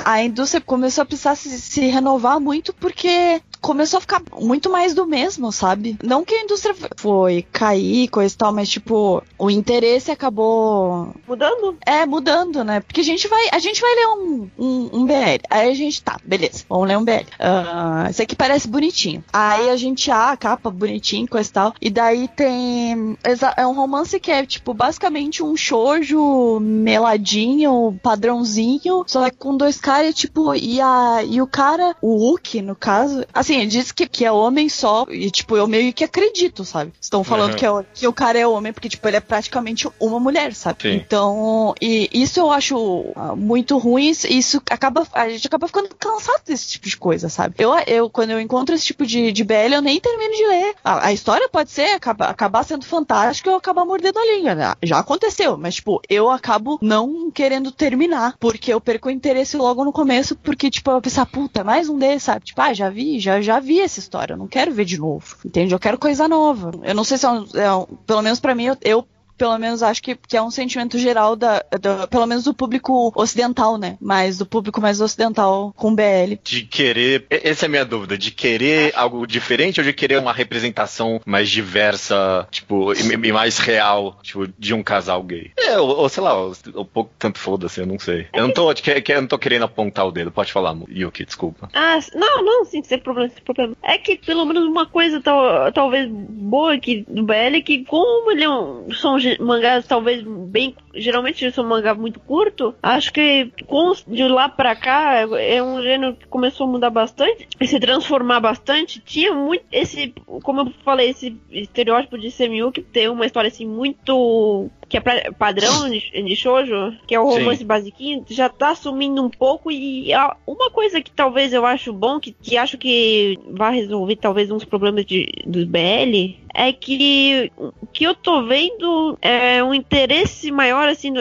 a indústria começou a precisar se, se renovar muito porque começou a ficar muito mais do mesmo, sabe? Não que a indústria foi cair, coisa e tal, mas tipo, o interesse acabou mudando. É, mudando, né? Porque a gente vai, a gente vai ler um, um, um BL. Aí a gente, tá, beleza, vamos ler um BL. Uh, ah, esse aqui parece bonitinho. Aí a gente, ah, capa bonitinho, coisa e tal. E daí tem. É um romance que é, tipo, basicamente um shoujo meladinho, padrãozinho, só que com dois caras, tipo, e, a, e o cara, o Uki, no caso, assim, ele diz que, que é homem só, e tipo, eu meio que acredito, sabe? Estão falando uhum. que, é, que o cara é homem, porque, tipo, ele é praticamente uma mulher, sabe? Sim. Então, e isso eu acho ah, muito ruim, isso acaba acaba, a gente acaba ficando cansado desse tipo de coisa, sabe? Eu, eu quando eu encontro esse tipo de, de BL, eu nem termino de ler. A, a história pode ser acabar, acabar sendo fantástica ou acabar mordendo a língua. Né? Já aconteceu, mas, tipo, eu acabo não querendo terminar, porque eu perco o interesse logo no começo, porque, tipo, eu pensar, puta, mais um desses, sabe? Tipo, ah, já vi, já, já vi essa história, eu não quero ver de novo, entende? Eu quero coisa nova. Eu não sei se é, um, é um, pelo menos para mim, eu, eu pelo menos acho que, que é um sentimento geral da, da, pelo menos do público ocidental, né? Mas do público mais ocidental com BL. De querer, essa é a minha dúvida, de querer algo diferente ou de querer uma representação mais diversa, tipo, e, e mais real, tipo, de um casal gay? É, ou, ou sei lá, um pouco tanto foda-se, eu não sei. Eu não tô, que, que, eu não tô querendo apontar o dedo, pode falar, Yuki, desculpa. Ah, não, não, sim, sem problema, sem problema. É que pelo menos uma coisa tal, talvez boa aqui do BL é que como ele é um, são mangás talvez bem. Geralmente são mangá muito curto. Acho que com, de lá pra cá é um gênero que começou a mudar bastante e se transformar bastante. Tinha muito esse, como eu falei, esse estereótipo de Semiu que tem uma história assim muito que é pra, padrão de, de shoujo, que é o romance Sim. basiquinho, já tá sumindo um pouco e uma coisa que talvez eu acho bom, que, que acho que vai resolver talvez uns problemas de, do BL, é que o que eu tô vendo é um interesse maior assim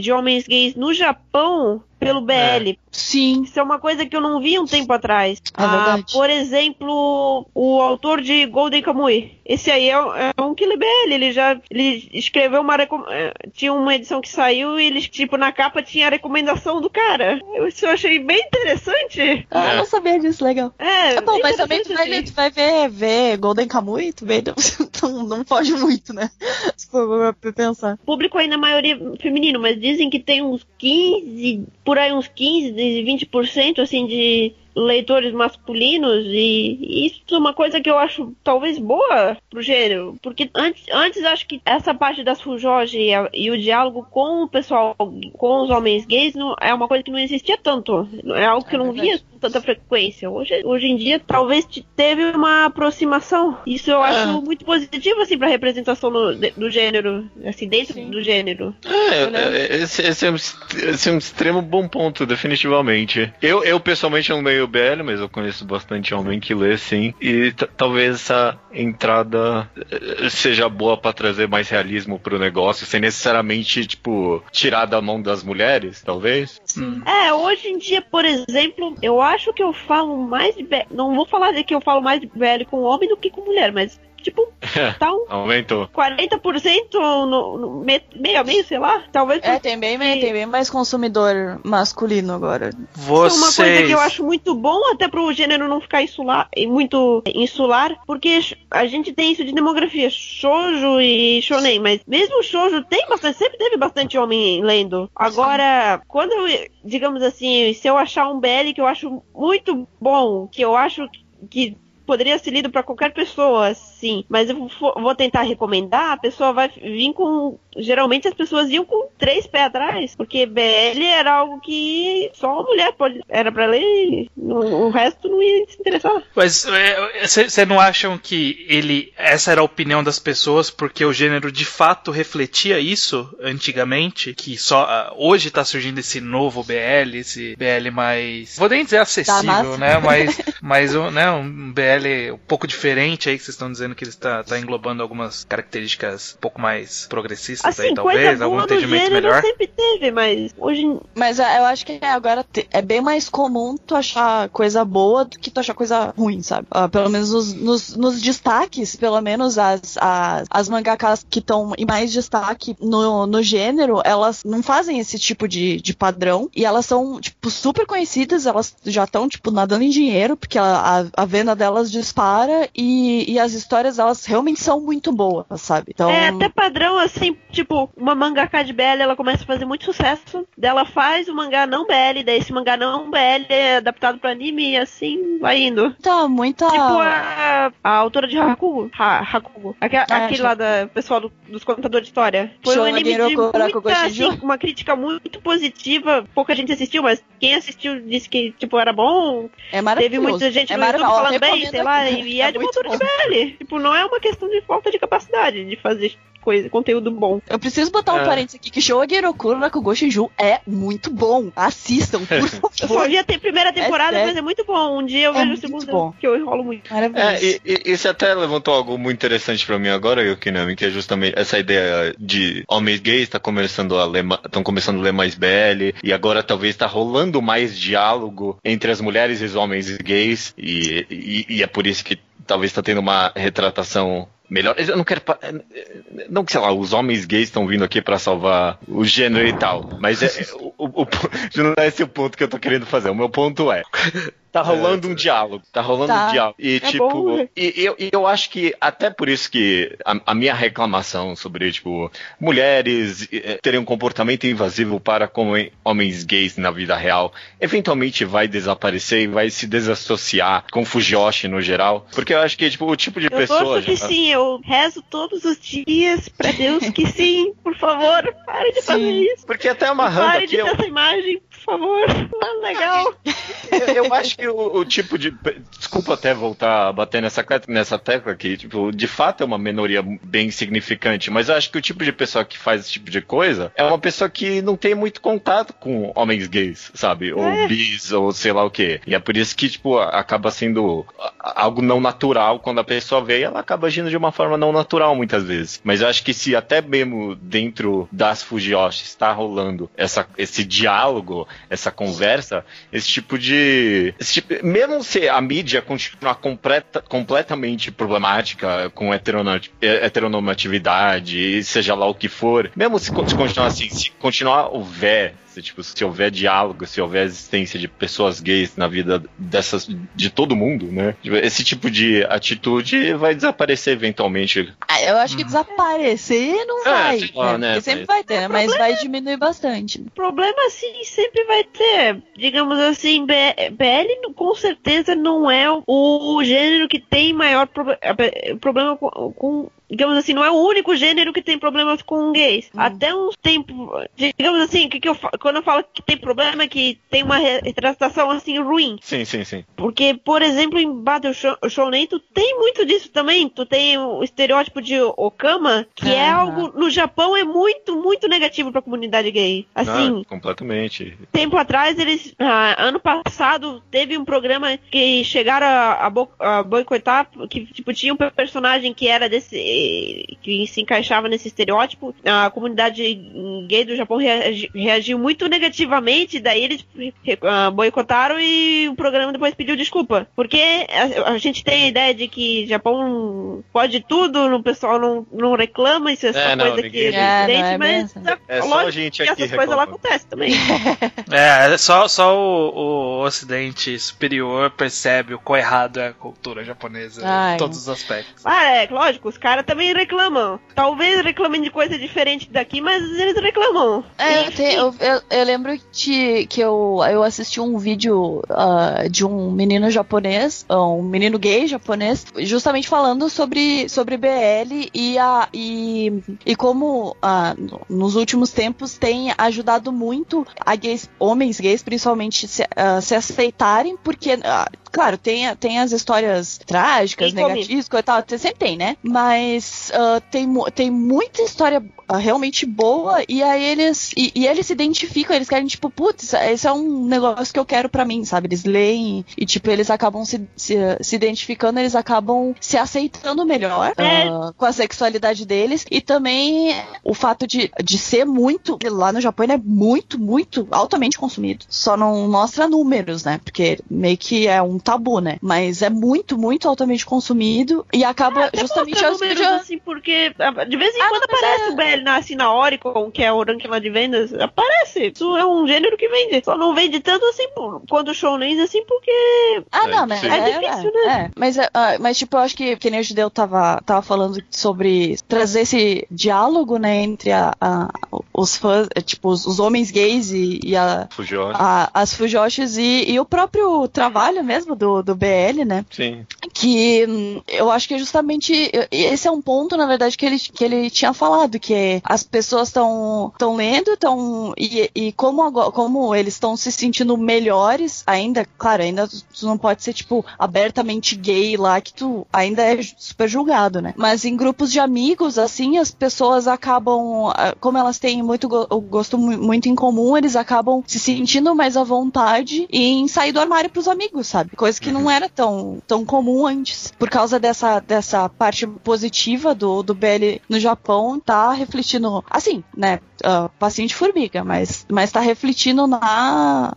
de homens gays no Japão pelo BL. É. Sim. Isso é uma coisa que eu não vi um tempo atrás. É ah, por exemplo, o autor de Golden Kamuy. Esse aí é, é um Killer BL. Ele já ele escreveu uma. É, tinha uma edição que saiu e ele, tipo, na capa tinha a recomendação do cara. Isso eu achei bem interessante. Ah, é. não sabia disso, legal. É, é bom, mas também tu vai, tu vai ver, ver Golden Kamuy, tu vê, não, não foge muito, né? Se for pra pensar. O público aí na maioria feminino, mas dizem que tem uns 15 por aí uns 15, 20% assim de leitores masculinos e isso é uma coisa que eu acho talvez boa pro gênero, porque antes, antes acho que essa parte das Fujoji e, e, o diálogo com o pessoal, com os homens gays, não, é uma coisa que não existia tanto, é algo que eu não via com tanta frequência. Hoje, hoje em dia, talvez teve uma aproximação. Isso eu acho é. muito positivo, assim, pra representação do, do gênero, assim, dentro Sim. do gênero. É, é, esse, esse, é um, esse é um extremo bom ponto, definitivamente. Eu, eu pessoalmente não leio BL, mas eu conheço bastante homem que lê, sim. E talvez essa entrada eh, seja boa para trazer mais realismo pro negócio, sem necessariamente, tipo, tirar da mão das mulheres, talvez. Sim. É, hoje em dia, por exemplo, eu acho que eu falo mais de BL. Não vou falar de que eu falo mais de BL com homem do que com mulher, mas Tipo, tá um Aumentou. 40% no, no, meio a meio, sei lá. Talvez. É, tem bem, tem bem mais consumidor masculino agora. Vocês... Isso é uma coisa que eu acho muito bom, até pro gênero não ficar insular, muito insular, porque a gente tem isso de demografia, shoujo e shonen, mas mesmo shoujo tem bastante, sempre teve bastante homem lendo. Agora, quando eu, digamos assim, se eu achar um BL que eu acho muito bom, que eu acho que poderia ser lido para qualquer pessoa, sim. Mas eu vou tentar recomendar, a pessoa vai vir com. Geralmente as pessoas iam com três pés atrás, porque BL era algo que só a mulher pode, era para ler, o resto não ia se interessar. Mas vocês é, não acham que ele. Essa era a opinião das pessoas porque o gênero de fato refletia isso antigamente? Que só. Uh, hoje tá surgindo esse novo BL, esse BL mais. Vou nem dizer acessível, né? Mas, mas né, um BL um pouco diferente aí, que vocês estão dizendo que ele está tá englobando algumas características um pouco mais progressistas assim, aí, talvez, algum entendimento melhor. sempre teve, mas hoje. Mas é, eu acho que agora é bem mais comum tu achar coisa boa do que tu achar coisa ruim, sabe? Uh, pelo menos nos, nos, nos, destaques, pelo menos as, as, as mangakas que estão em mais destaque no, no gênero, elas não fazem esse tipo de, de padrão e elas são, tipo, super conhecidas, elas já estão, tipo, nadando em dinheiro, porque a, a, a venda delas dispara e, e as histórias, elas realmente são muito boas, sabe? Então... É até padrão, assim, tipo, uma mangaka de BL, ela começa a fazer muito sucesso, dela faz o mangá não BL, daí esse mangá não BL é adaptado para anime e assim vai indo. Tá, muita... Tipo a, a autora de Hakugo, ha, Hakugo aquele, ah, aquele lá da pessoal do, dos contadores de história. Foi um anime de muita, assim, uma crítica muito positiva, pouca gente assistiu, mas quem assistiu disse que, tipo, era bom. É maravilhoso. Teve muita gente é no YouTube falando bem, sei lá, e é, é de motor de BL. Tipo, não é uma questão de falta de capacidade de fazer coisa, conteúdo bom. Eu preciso botar um É. parênteses aqui, que Show Agirokuro Rakugo Shinju é muito bom. Assistam, por Eu só favor. vi a te- primeira temporada, sério. mas é muito bom. Um dia eu É vejo segunda, bom. que eu enrolo muito. Maravilhoso. É, e, e isso até levantou algo muito interessante pra mim agora, Yokinami, que é justamente essa ideia de homens gays tá começando a ler, estão começando a ler mais BL, e agora talvez tá rolando mais diálogo entre as mulheres e os homens gays, e, e, e é por isso que talvez tá tendo uma retratação melhor. Eu não quero. Não que, sei lá, os homens gays estão vindo aqui pra salvar o gênero e tal, mas é, é, o, o, o- não é esse o ponto que eu tô querendo fazer. O meu ponto é. Tá rolando um diálogo, tá rolando Tá. um diálogo. E É tipo, bom, né? e eu, e eu acho que até por isso que a, a minha reclamação sobre, tipo, mulheres eh, terem um comportamento invasivo para com homens gays na vida real, eventualmente vai desaparecer e vai se desassociar com Fujoshi no geral. Porque eu acho que, tipo, o tipo de Eu pessoa. torço que já- sim, eu rezo todos os dias pra Deus que sim, por favor, pare de fazer Sim. isso. Porque até amarrando aqui, eu, essa imagem, favor. É legal. eu, eu acho que o, o tipo de. Desculpa até voltar a bater nessa, nessa tecla aqui, tipo, de fato é uma minoria bem significante, mas eu acho que o tipo de pessoa que faz esse tipo de coisa é uma pessoa que não tem muito contato com homens gays, sabe? Ou É. bis, ou sei lá o quê. E é por isso que, tipo, acaba sendo algo não natural quando a pessoa vê, ela acaba agindo de uma forma não natural muitas vezes. Mas eu acho que se até mesmo dentro das Fujiyoshi está rolando essa, esse diálogo, essa conversa, esse tipo de. esse tipo- mesmo se a mídia continuar completa, completamente problemática com heteronormatividade, seja lá o que for, mesmo se continuar assim, se continuar houver. Se, tipo, se houver diálogo, se houver existência de pessoas gays na vida dessas de todo mundo, né? Tipo, Esse tipo de atitude vai desaparecer eventualmente. Ah, eu acho que desaparecer não É, vai. né? né, Porque sempre mas- vai ter, né? Mas vai diminuir bastante. Problema sim sempre vai ter. Digamos assim, BL com certeza não é o, gênero que tem maior eh, problema com, com- Digamos assim, não é o único gênero que tem problemas com gays. Até uns tempos. Digamos assim, que, que eu, fa- quando eu falo que tem problema, é que tem uma re- retratação assim ruim. Sim, sim, sim. Porque, por exemplo, em Battle Show- Shounen, tu tem muito disso também. Tu tem o estereótipo de Okama, que é Aham. algo, no Japão, é muito, muito negativo pra comunidade gay. Assim, Ah, completamente. tempo atrás, eles. ah, ano passado, teve um programa que chegaram a, a a boicotar, que tipo, tinha um personagem que era desse. Que se encaixava nesse estereótipo. A comunidade gay do Japão reagi- reagiu muito negativamente, daí eles ah, boicotaram e o programa depois pediu desculpa. Porque a, a gente tem a ideia de que Japão pode tudo, o pessoal não, não reclama, isso é só É, não, coisa que é É, evidente, é bem mas. É só lógico a gente que aqui essas coisas lá acontecem também. É, só, só o, o Ocidente superior percebe o quão errado é a cultura japonesa Ai. em todos os aspectos. Ah, é, lógico, os caras também reclamam. Talvez reclamem de coisa diferente daqui, mas eles reclamam. É, eu, tenho- eu, eu- eu lembro de, que eu, eu assisti um vídeo ah, de um menino japonês, ah, um menino gay japonês, justamente falando sobre, sobre BL e, a, e, e como no- nos últimos tempos tem ajudado muito a gays, homens gays principalmente se, ah, se aceitarem, porque, claro, tem, tem as histórias trágicas, negativas, coisa e tal, sempre tem, né? Mas ah, tem, mu- tem muita história ah, realmente boa e aí eles e, e eles se identificam, eles querem tipo, putz, esse é um negócio que eu quero pra mim, sabe? Eles leem e tipo, eles acabam se, se, se identificando, eles acabam se aceitando melhor É. ah, com a sexualidade deles e também o fato de, de ser muito, lá no Japão ele é muito, muito altamente consumido. Só não mostra números, né? Porque meio que é um tabu, né? Mas é muito, muito altamente consumido e acaba até justamente assim, porque ah, de vez em Ah, quando aparece é- o BL na, assim, na Oricon, que é o ranking lá de vendas. Aparece. Isso é um gênero que vende. Só não vende tanto assim por- quanto o Shounen, assim, porque. Ah, É, não, mas sim. é, É difícil, é, né? é. Mas, é, ah, mas, tipo, eu acho que, que nem o Judeu tava, tava falando sobre trazer esse diálogo, né, entre a, a- os fãs, é, tipo, os, os homens gays e, e a, Fujoshi. a- as fujoshis e, e o próprio trabalho mesmo do, do BL, né? Sim. Que hum, eu acho que é justamente esse é um ponto, na verdade, que ele, que ele tinha falado, que as pessoas estão estão lendo, estão e, e como como eles estão se sentindo melhores, ainda, claro, ainda tu não pode ser tipo abertamente gay lá que tu ainda é super julgado, né? Mas em grupos de amigos assim, as pessoas acabam, ah, como elas têm muito gosto muito em comum, eles acabam se sentindo mais à vontade em sair do armário pros amigos, sabe? Coisa que não uhum. era tão, tão comum antes. Por causa dessa, dessa parte positiva do, do BL no Japão, tá refletindo, assim, né? Uh, de formiga, mas, mas tá refletindo na,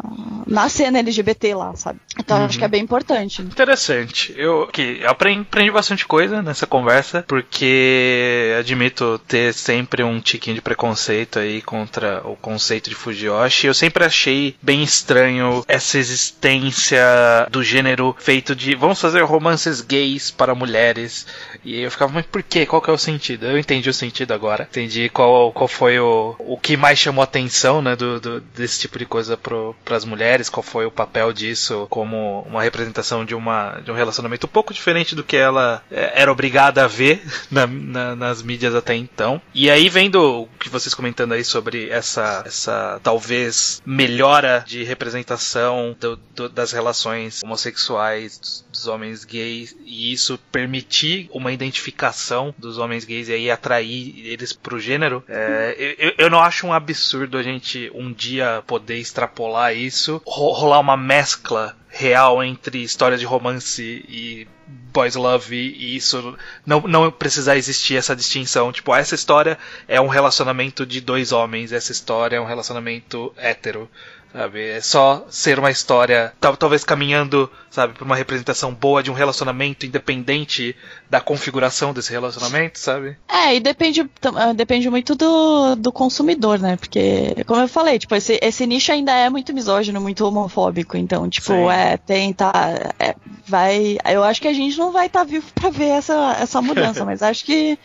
na cena LGBT lá, sabe? Então uhum. acho que é bem importante. Interessante. Eu, que, aprendi, aprendi bastante coisa nessa conversa, porque admito ter sempre um tiquinho de preconceito aí contra o conceito de Fujiyoshi. Eu sempre achei bem estranho essa existência do gênero feito de vamos fazer romances gays para mulheres. E eu ficava, mas por quê? Qual que é o sentido? Eu entendi o sentido agora. Entendi qual, qual foi o, o que mais chamou atenção, né, do, do desse tipo de coisa para as mulheres, qual foi o papel disso como uma representação de, uma, de um relacionamento um pouco diferente do que ela é, era obrigada a ver na, na, nas mídias até então. E aí vendo o que vocês comentando aí sobre essa, essa talvez melhora de representação do, do, das relações homossexuais dos, dos homens gays e isso permitir uma identificação dos homens gays e aí atrair eles pro gênero, é, eu, eu não acho um absurdo a gente um dia poder extrapolar isso, rolar uma mescla real entre histórias de romance e boys love e, isso não, não precisar existir essa distinção. Tipo, essa história é um relacionamento de dois homens, essa história é um relacionamento hétero. Sabe? É só ser uma história, talvez caminhando, sabe, para uma representação boa de um relacionamento independente da configuração desse relacionamento, sabe? É, e depende, ah, depende muito do, do consumidor, né? Porque, como eu falei, tipo, esse, esse nicho ainda é muito misógino, muito homofóbico. Então, tipo, Sim. é, tenta. É, vai. Eu acho que a gente não vai estar tá vivo para ver essa, essa mudança, mas acho que.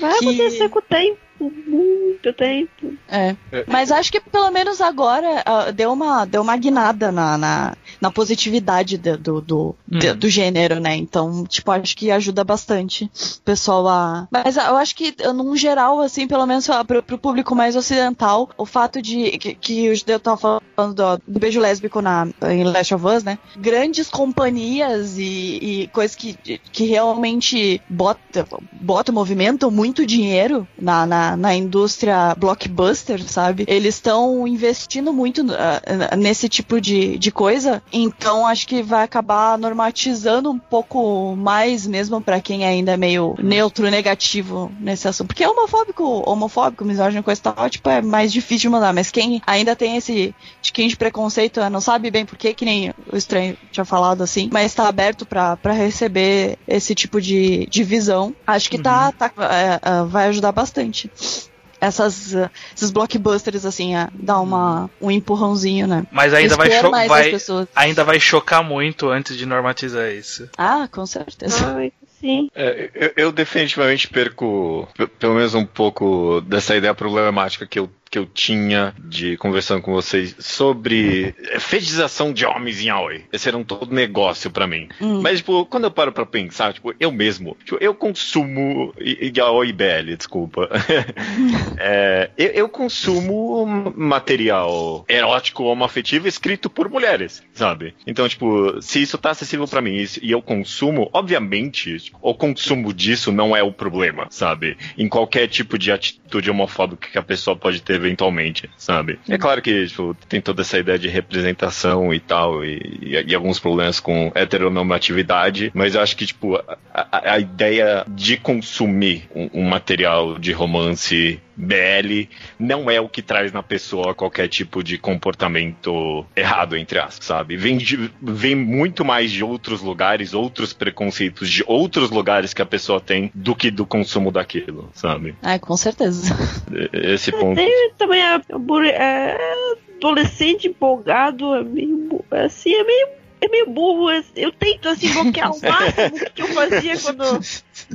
Vai que... acontecer com o tempo muito tempo. É. Mas acho que pelo menos agora uh, deu, uma, deu uma guinada na, na, na positividade do, do, do, hum. do, gênero, né? Então, tipo, acho que ajuda bastante o pessoal a. Mas eu acho que, num geral, assim, pelo menos pro, pro público mais ocidental, o fato de. que, que o Judeu tava falando do, do, beijo lésbico na, em Last of Us, né? Grandes companhias e, e coisas que, que realmente bota, bota movimentam muito dinheiro na, na na, indústria blockbuster, sabe? Eles estão investindo muito uh, nesse tipo de, de coisa, então acho que vai acabar normatizando um pouco mais mesmo para quem ainda é meio neutro, negativo nesse assunto. Porque homofóbico, homofóbico, misógino, coisa tal, tipo, é mais difícil de mandar, mas quem ainda tem esse tiquinho de preconceito, não sabe bem por que, que nem o estranho tinha falado assim, mas está aberto para receber esse tipo de, de visão. Acho que tá, uhum. tá, tá é, é, vai ajudar bastante essas, esses blockbusters, assim, a dar uma, um empurrãozinho, né? Mas ainda vai, vai ainda vai chocar muito antes de normatizar isso. Ah, com certeza. Ai, sim. É, eu, eu, definitivamente perco pelo menos um pouco dessa ideia problemática que eu que eu tinha de conversando com vocês sobre fetichização de homens em Aoi. Esse era um todo negócio para mim. Hum. Mas, tipo, quando eu paro pra pensar, tipo, eu mesmo, tipo, eu consumo Aoi BL, desculpa. é, eu, eu, consumo material erótico homoafetivo escrito por mulheres, sabe? Então, tipo, se isso tá acessível para mim e eu consumo, obviamente, tipo, o consumo disso não é o problema, sabe? Em qualquer tipo de atitude homofóbica que a pessoa pode ter eventualmente, sabe? É claro que tipo, tem toda essa ideia de representação e tal, e, e, e alguns problemas com heteronormatividade, mas eu acho que, tipo, a, a, a ideia de consumir um, um material de romance BL não é o que traz na pessoa qualquer tipo de comportamento errado, entre aspas, sabe? Vem, de, vem muito mais de outros lugares, outros preconceitos de outros lugares que a pessoa tem do que do consumo daquilo, sabe? É, com certeza. Esse ponto. Tem também a, é, adolescente empolgado, é meio, assim, é meio é meio burro. Eu tento assim bloquear o máximo que eu fazia quando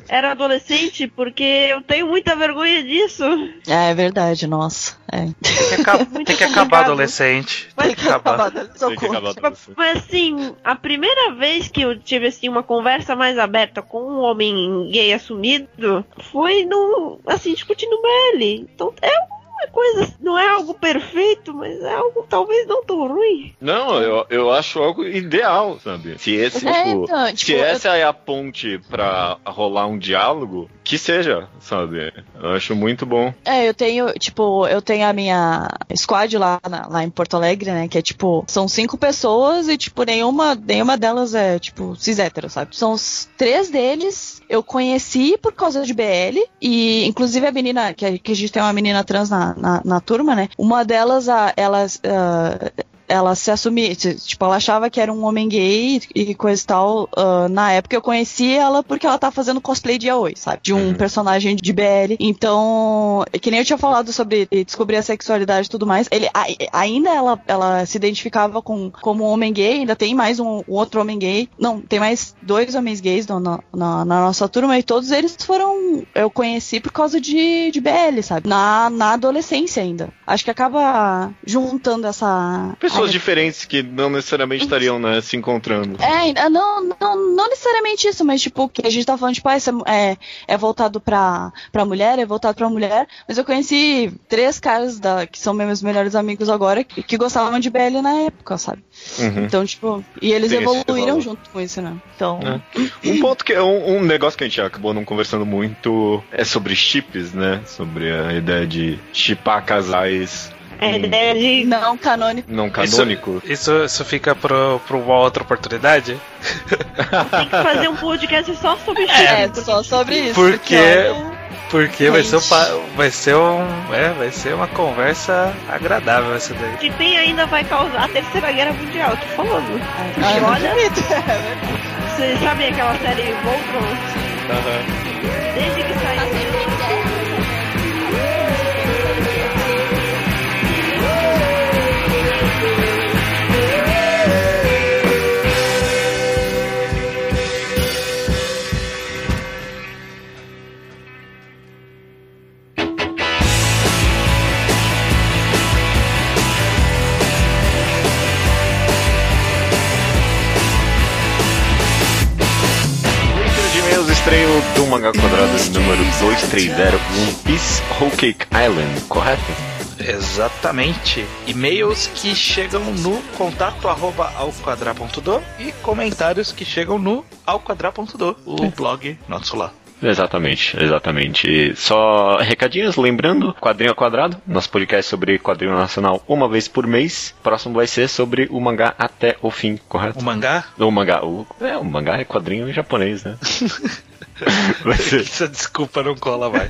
era adolescente, porque eu tenho muita vergonha disso. É, é verdade, nossa. É. Tem que, acabar, tem que acabar adolescente. Tem que acabar. Tem que acabar Mas, mas, assim, a primeira vez que eu tive assim uma conversa mais aberta com um homem gay assumido foi no assim discutindo BL. Então é uma coisa, não é algo perfeito, mas é algo talvez não tão ruim. Não, eu, eu acho algo ideal, sabe? Se esse, É, tipo, então, se tipo, essa é a ponte pra rolar um diálogo, que seja, sabe? Eu acho muito bom. É, eu tenho, tipo, eu tenho a minha squad lá, na- lá em Porto Alegre, né? Que é tipo, são cinco pessoas e, tipo, nenhuma, nenhuma delas é, tipo, cis hétero, sabe? São os três deles eu conheci por causa de BL. E, inclusive, a menina, que a, que a gente tem uma menina trans na, na, na turma, né? Uma delas, a, elas. ah, ela se assumia, tipo, ela achava que era um homem gay e coisa e tal. ah, na época eu conheci ela porque ela tava fazendo cosplay de Aoi, sabe? De um Uhum. personagem de BL. Então, que nem eu tinha falado sobre descobrir a sexualidade e tudo mais. Ele, a- ainda ela, ela se identificava com, como um homem gay, ainda tem mais um, um outro homem gay. Não, tem mais dois homens gays no- na, na, na nossa turma e todos eles foram. Eu conheci por causa de, de BL, sabe? Na, na adolescência ainda. Acho que acaba juntando essa. Pessoas Ai, diferentes que não necessariamente estariam, né, se encontrando. é, não, não, não necessariamente isso, mas tipo, que a gente tá falando, tipo, ah, é, é, voltado pra, pra mulher, é voltado pra mulher, mas eu conheci três caras da, que são meus melhores amigos agora, que, que gostavam de BL na época, sabe? Uhum. Então, tipo, e eles Tem evoluíram junto com isso, né? Então, É. Um ponto que é um, um negócio que a gente acabou não conversando muito é sobre chips, né? Sobre a ideia de chipar casais É a Hum. ideia de. não canônico. não canônicos. Isso, isso fica pro, pro uma outra oportunidade? Tem que fazer um podcast só sobre. É, porque só sobre isso. Porque- Porque vai ser, um, vai, ser um, é, vai ser uma conversa agradável essa daí. Chipem ainda vai causar a terceira guerra mundial, tô falando. ah, eu Olha. Vocês sabem aquela série Voltron? Desde que saiu. 230 One Piece Whole Cake Island, correto? Exatamente. E-mails que chegam no contato arroba alquadra.do e comentários que chegam no alquadra.do, o blog nosso lá. Exatamente, exatamente. E Só recadinhos, lembrando, quadrinho ao quadrado, nosso podcast sobre quadrinho nacional uma vez por mês. Próximo vai ser sobre o mangá até o fim, correto? O mangá? O mangá, o, é, o mangá é quadrinho em japonês, né? vai, ser, Essa desculpa não cola mais.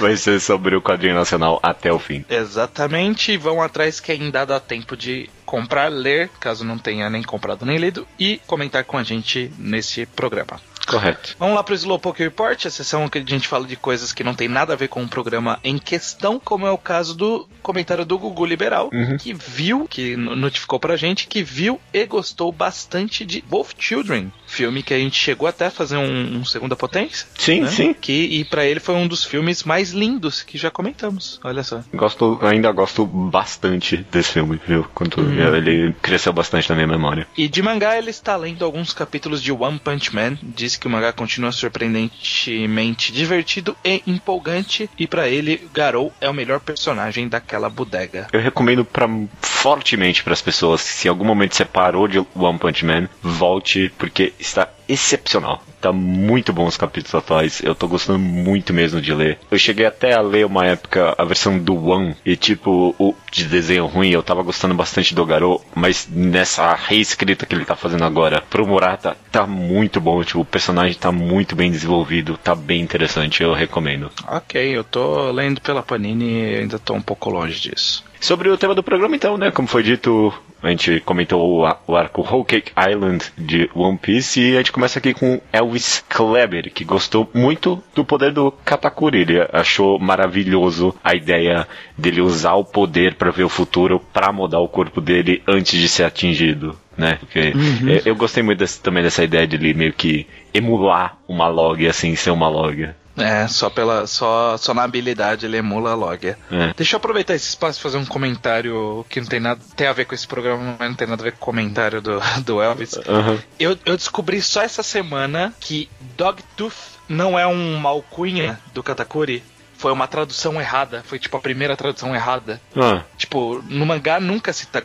vai ser sobre o quadrinho nacional até o fim. Exatamente, vão atrás que ainda dá tempo de comprar, ler, caso não tenha nem comprado nem lido, e comentar com a gente nesse programa. Correto. Vamos lá pro Slowpoke Report, a sessão que a gente fala de coisas que não tem nada a ver com o programa em questão, como é o caso do comentário do Gugu Liberal, Uhum. que viu, que no- notificou pra gente, que viu e gostou bastante de Wolf Children, filme que a gente chegou até a fazer um, um Segunda Potência. Sim, né? sim. Que, e pra ele foi um dos filmes mais lindos que já comentamos, olha só. Gosto, ainda gosto bastante desse filme, viu? Quanto Uhum. ele cresceu bastante na minha memória. E de mangá ele está lendo alguns capítulos de One Punch Man. Diz que o mangá continua surpreendentemente divertido e empolgante. E pra ele, Garou é o melhor personagem daquela bodega. Eu recomendo pra, fortemente para as pessoas, se em algum momento você parou de One Punch Man, volte, porque está excepcional. Tá muito bom os capítulos atuais. Eu tô gostando muito mesmo de ler. Eu cheguei até a ler uma época a versão do One e tipo o de desenho ruim. Eu tava gostando bastante do Garou, mas nessa reescrita que ele tá fazendo agora pro Murata tá muito bom. Tipo o personagem tá muito bem desenvolvido, tá bem interessante. Eu recomendo. Ok, eu tô lendo pela Panini e ainda tô um pouco longe disso. Sobre o tema do programa, então, né? Como foi dito, a gente comentou o arco Whole Cake Island de One Piece e a gente começa aqui com El Elvis Kleber, que gostou muito do poder do Katakuri. Ele achou maravilhoso a ideia dele usar o poder para ver o futuro para mudar o corpo dele antes de ser atingido. Né? Porque Uhum. eu, eu gostei muito desse- também dessa ideia de ele meio que emular uma log assim, ser uma log. É, só pela. Só, só na habilidade ele emula a log. É. Deixa eu aproveitar esse espaço e fazer um comentário que não tem nada. Tem a ver com esse programa, mas não tem nada a ver com o comentário do, do Elvis. Aham. Eu, eu descobri só essa semana que Dogtooth não é um alcunha do Katakuri. Foi uma tradução errada. Foi tipo a primeira tradução errada. Ah, Tipo, no mangá nunca cita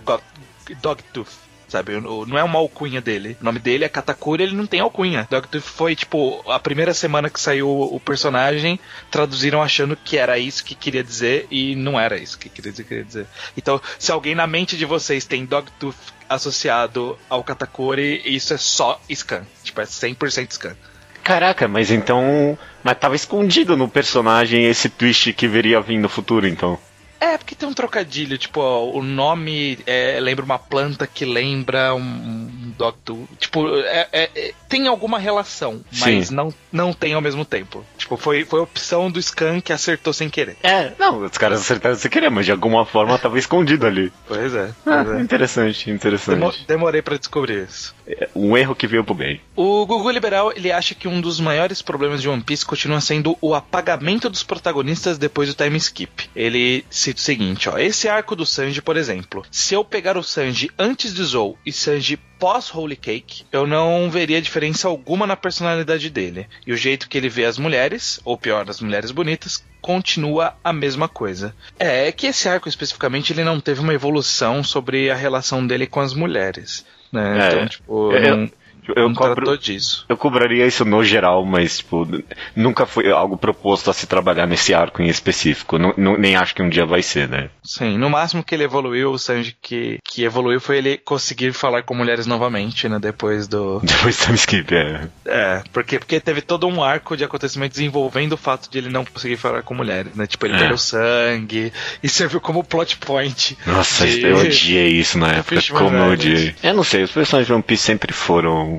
Dogtooth. Sabe, O- não é uma alcunha dele. O nome dele é Katakuri, ele não tem alcunha. Dogtooth foi, tipo, a primeira semana que saiu o personagem, traduziram achando que era isso que queria dizer e não era isso que queria dizer. Queria dizer. Então, se alguém na mente de vocês tem Dogtooth associado ao Katakuri, isso é só scan. Tipo, é 100% scan. Caraca, mas então. Mas tava escondido no personagem esse twist que viria vir no futuro, então. É, porque tem um trocadilho, tipo, ó, o nome é, lembra uma planta que lembra um, um Dogtooth. Tipo, é- é- é- tem alguma relação, mas Sim. não, não tem ao mesmo tempo. Tipo, foi, foi a opção do Scan que acertou sem querer. É, não, os caras acertaram sem querer, mas de alguma forma tava escondido ali. Pois é. Ah, pois é. interessante, Demo- interessante. demorei pra descobrir isso. É Um erro que veio pro bem. O Gugu Liberal, ele acha que um dos maiores problemas de One Piece continua sendo o apagamento dos protagonistas depois do time skip. Ele cita o seguinte, ó, esse arco do Sanji, por exemplo, se eu pegar o Sanji antes de Zou e Sanji pós Holy Cake, eu não veria diferença alguma na personalidade dele. E o jeito que ele vê as mulheres, ou pior, as mulheres bonitas, continua a mesma coisa. É, é que esse arco especificamente ele não teve uma evolução sobre a relação dele com as mulheres. Né? É. Então, tipo, Eu- não, Eu não cobro, tratou disso. Eu cobraria isso no geral, mas, tipo, nunca foi algo proposto a se trabalhar nesse arco em específico. Nem acho que um dia vai ser, né? Sim, no máximo que ele evoluiu, o Sanji que, que evoluiu foi ele conseguir falar com mulheres novamente, né? Depois do. Depois do time skip, é. É, porque, porque teve todo um arco de acontecimentos envolvendo o fato de ele não conseguir falar com mulheres, né? Tipo, ele É. perdeu sangue e serviu como plot point. Nossa, de- eu odiei isso na época. Como eu odiei. Eu não sei, os personagens de One Piece sempre foram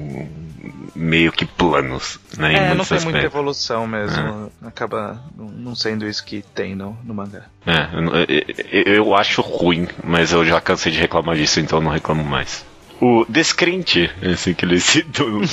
meio que planos, né? É, não tem muita aspectos. evolução mesmo. Acaba não- sendo isso que tem no, no mangá. É, eu, eu- acho ruim, mas eu já cansei de reclamar disso, então não reclamo mais. O Descrente, assim que ele se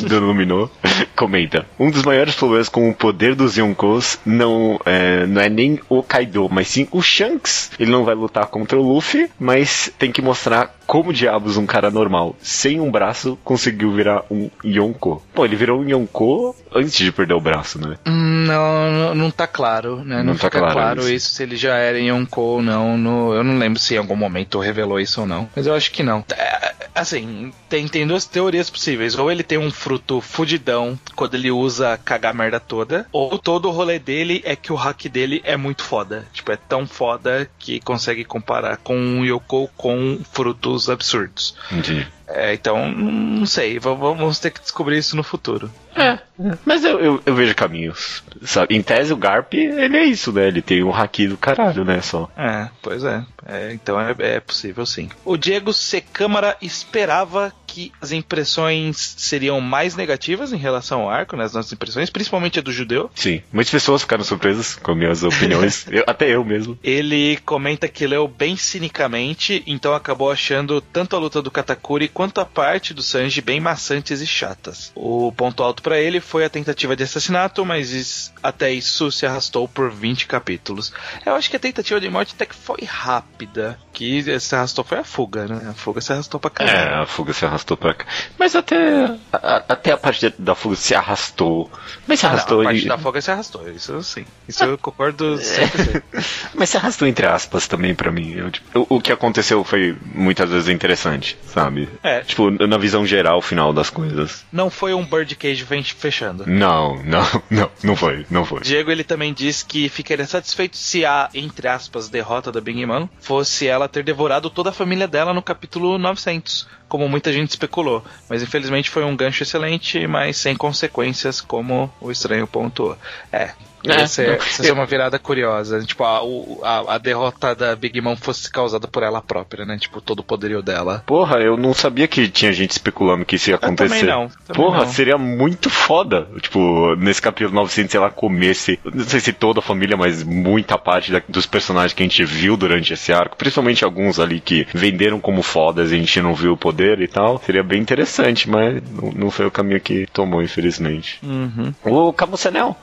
denominou, comenta: Um dos maiores problemas com o poder dos Yonkos não é, não é nem o Kaido, mas sim o Shanks. Ele não vai lutar contra o Luffy, mas tem que mostrar como diabos um cara normal, sem um braço, conseguiu virar um Yonko. Pô, ele virou um Yonko antes de perder o braço, né? Não, não, não tá claro, né? Não, Não tá fica claro claro, isso. isso. se ele já era Yonko ou não. No, eu não lembro se em algum momento revelou isso ou não. Mas eu acho que não. É, Assim, tem, tem duas teorias possíveis. Ou ele tem um fruto fudidão quando ele usa cagar a merda toda. Ou todo o rolê dele é que o hack dele é muito foda. Tipo, é tão foda que consegue comparar com um Yoko com frutos absurdos. Entendi. É, então, não sei. Vamos ter que descobrir isso no futuro. É, mas eu, eu, eu vejo caminhos. Sabe? Em tese, o Garp, ele é isso, né? Ele tem um haki do caralho, né? Só. É, pois é. É, então é, é possível sim. O Diego C. Câmara esperava que as impressões seriam mais negativas em relação ao arco, nas nossas impressões, principalmente a do judeu. Sim. Muitas pessoas ficaram surpresas com minhas opiniões. Eu- até eu mesmo. Ele comenta que leu bem cinicamente, então acabou achando tanto a luta do Katakuri quanto a parte do Sanji bem maçantes e chatas. O ponto alto pra ele foi a tentativa de assassinato, mas is- até isso se arrastou por 20 capítulos. Eu acho que a tentativa de morte até que foi rápida. Que se arrastou foi a fuga, né? A fuga se arrastou pra É, caralho. a fuga se arrastou pra cá. Mas até. a- até a parte da fuga se arrastou. Mas se Ah, não, arrastou. a parte e- da fuga se arrastou, isso sim. Isso eu concordo 100%. Mas se arrastou entre aspas também pra mim. Eu, tipo, o, o que aconteceu foi muitas vezes interessante, sabe? É. Tipo, na visão geral final das coisas. Não foi um birdcage fechando. Não, não, não, não foi, não foi. Diego ele também diz que ficaria satisfeito se a, entre aspas, derrota da Big Mom fosse ela ter devorado toda a família dela no capítulo 900, como muita gente especulou. Mas infelizmente foi um gancho excelente, mas sem consequências, como o estranho pontuou. É, É, ia ser, ia ser uma virada curiosa. Tipo, a, a, a, derrota da Big Mom fosse causada por ela própria, né? Tipo, todo o poderio dela. Porra, eu não sabia que tinha gente especulando que isso ia acontecer. Eu também não. Também Porra, não. seria muito foda. Tipo, nesse capítulo 900 ela comesse, não sei se toda a família, mas muita parte da, dos personagens que a gente viu durante esse arco, principalmente alguns ali que venderam como fodas e a gente não viu o poder e tal. Seria bem interessante, mas não, não foi o caminho que tomou, infelizmente. Uhum. O Camucenel.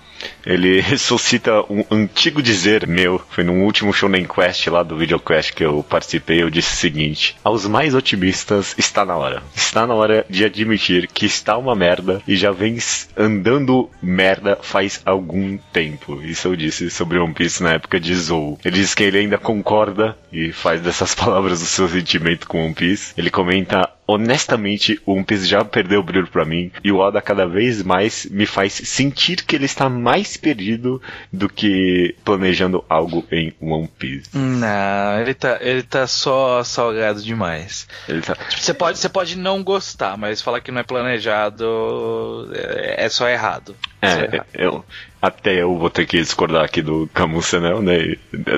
Ele ressuscita um antigo dizer meu. Foi no último Shonen Quest lá do VideoQuest que eu participei. Eu disse o seguinte: Aos mais otimistas, está na hora. Está na hora de admitir que está uma merda e já vem andando merda faz algum tempo. Isso eu disse sobre One Piece na época de Zou. Ele diz que ele ainda concorda e faz dessas palavras o seu sentimento com One Piece. Ele comenta honestamente, o One Piece já perdeu o brilho para mim e o Oda cada vez mais me faz sentir que ele está mais perdido do que planejando algo em One Piece. Não, ele tá, ele tá só salgado demais. Tá... Tipo, você pode, você pode não gostar, mas falar que não é planejado é, é só errado. É, é eu, até eu vou ter que discordar aqui do Camus Senel, né?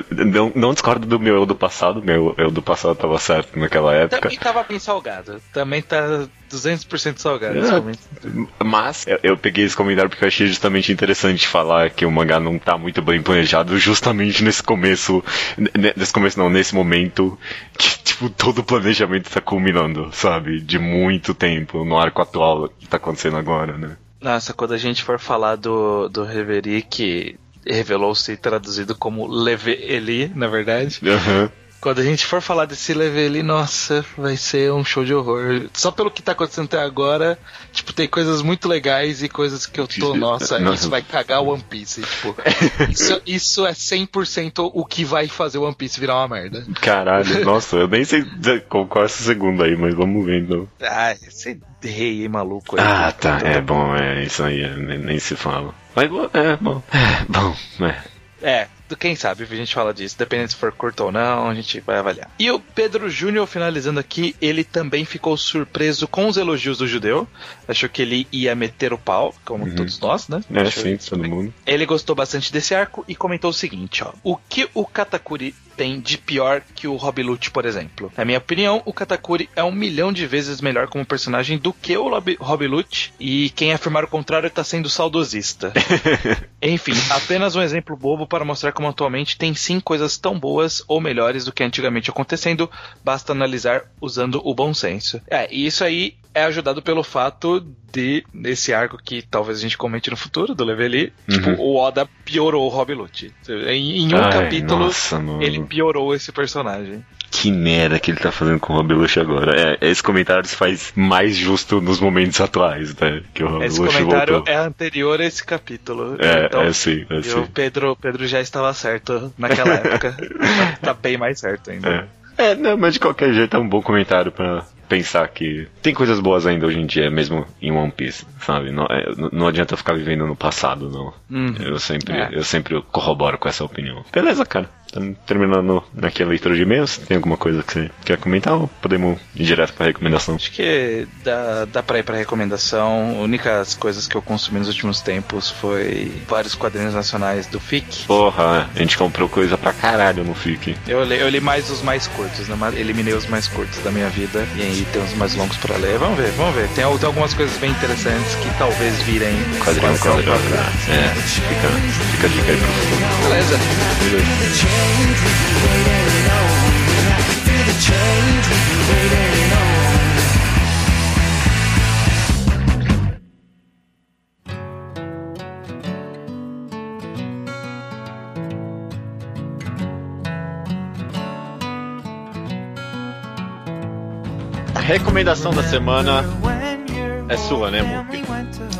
Não, não discordo do meu eu do passado, meu eu do passado tava certo naquela época. Também tava bem salgado. Também tá 200% salgado. É, mas eu, eu, peguei esse comentário porque eu achei justamente interessante falar que o mangá não tá muito bem planejado justamente nesse começo, nesse começo não, nesse momento que tipo todo o planejamento tá culminando, sabe? De muito tempo no arco atual que tá acontecendo agora, né? Nossa, quando a gente for falar do, do Reverie, que revelou-se traduzido como Leve Eli, na verdade. Uhum. Quando a gente for falar desse Leve Eli, nossa, vai ser um show de horror. Só pelo que tá acontecendo até agora, tipo, tem coisas muito legais e coisas que eu tô, nossa, nossa. isso vai cagar o One Piece. Tipo, isso, isso é 100% o que vai fazer o One Piece virar uma merda. Caralho, nossa, eu nem sei qual, qual é essa segunda aí, mas vamos ver então. Ah, esse rei maluco aí. Ah, tá, é bom, é isso aí, é, nem, nem, se fala. Mas, é, bom, é, bom, é. É, quem sabe a gente fala disso, dependendo se for curto ou não, a gente vai avaliar. E o Pedro Júnior, finalizando aqui, ele também ficou surpreso com os elogios do judeu. Achou que ele ia meter o pau, como uhum. todos nós, né? É, Achou sim, todo mundo. Ele gostou bastante desse arco e comentou o seguinte, ó. O que o Katakuri tem de pior que o Rob Lute, por exemplo? Na minha opinião, o Katakuri é um milhão de vezes melhor como personagem do que o Rob Lute, e quem afirmar o contrário está sendo saudosista. Enfim, apenas um exemplo bobo para mostrar como atualmente tem sim coisas tão boas ou melhores do que antigamente acontecendo, basta analisar usando o bom senso. É, e isso aí é ajudado pelo fato de, nesse arco que talvez a gente comente no futuro, do Leveli, uhum. tipo, o Oda piorou o Rob Lute. Em, em um Ai, capítulo, nossa, ele piorou esse personagem que merda que ele tá fazendo com o Robeluche agora. É, esse comentário se faz mais justo nos momentos atuais, né? Que o esse comentário voltou. é anterior a esse capítulo. É, então, é sim, é sim. O Pedro, Pedro já estava certo naquela época. tá, tá, bem mais certo ainda. É. é, não, mas de qualquer jeito é um bom comentário pra, pensar que tem coisas boas ainda hoje em dia, mesmo em One Piece, sabe? Não, é, não adianta ficar vivendo no passado, não. Uhum. Eu sempre, é. eu sempre corroboro com essa opinião. Beleza, cara. Estamos terminando aqui a leitura de e-mails. Tem alguma coisa que você quer comentar ou podemos ir direto para recomendação? Acho que dá, dá para ir para recomendação. Únicas coisas que eu consumi nos últimos tempos foi vários quadrinhos nacionais do FIC. Porra, a gente comprou coisa pra caralho no FIC. Eu li, eu li mais os mais curtos, né? Eliminei os mais curtos da minha vida e aí tem uns mais longos para ler. Vamos ver, vamos ver. Tem, tem algumas coisas bem interessantes que talvez virem quadrinho, quadrinho. É, fica, fica a dica aí pro futuro. Beleza. Beleza. Recomendação da semana é sua, né, Mupi?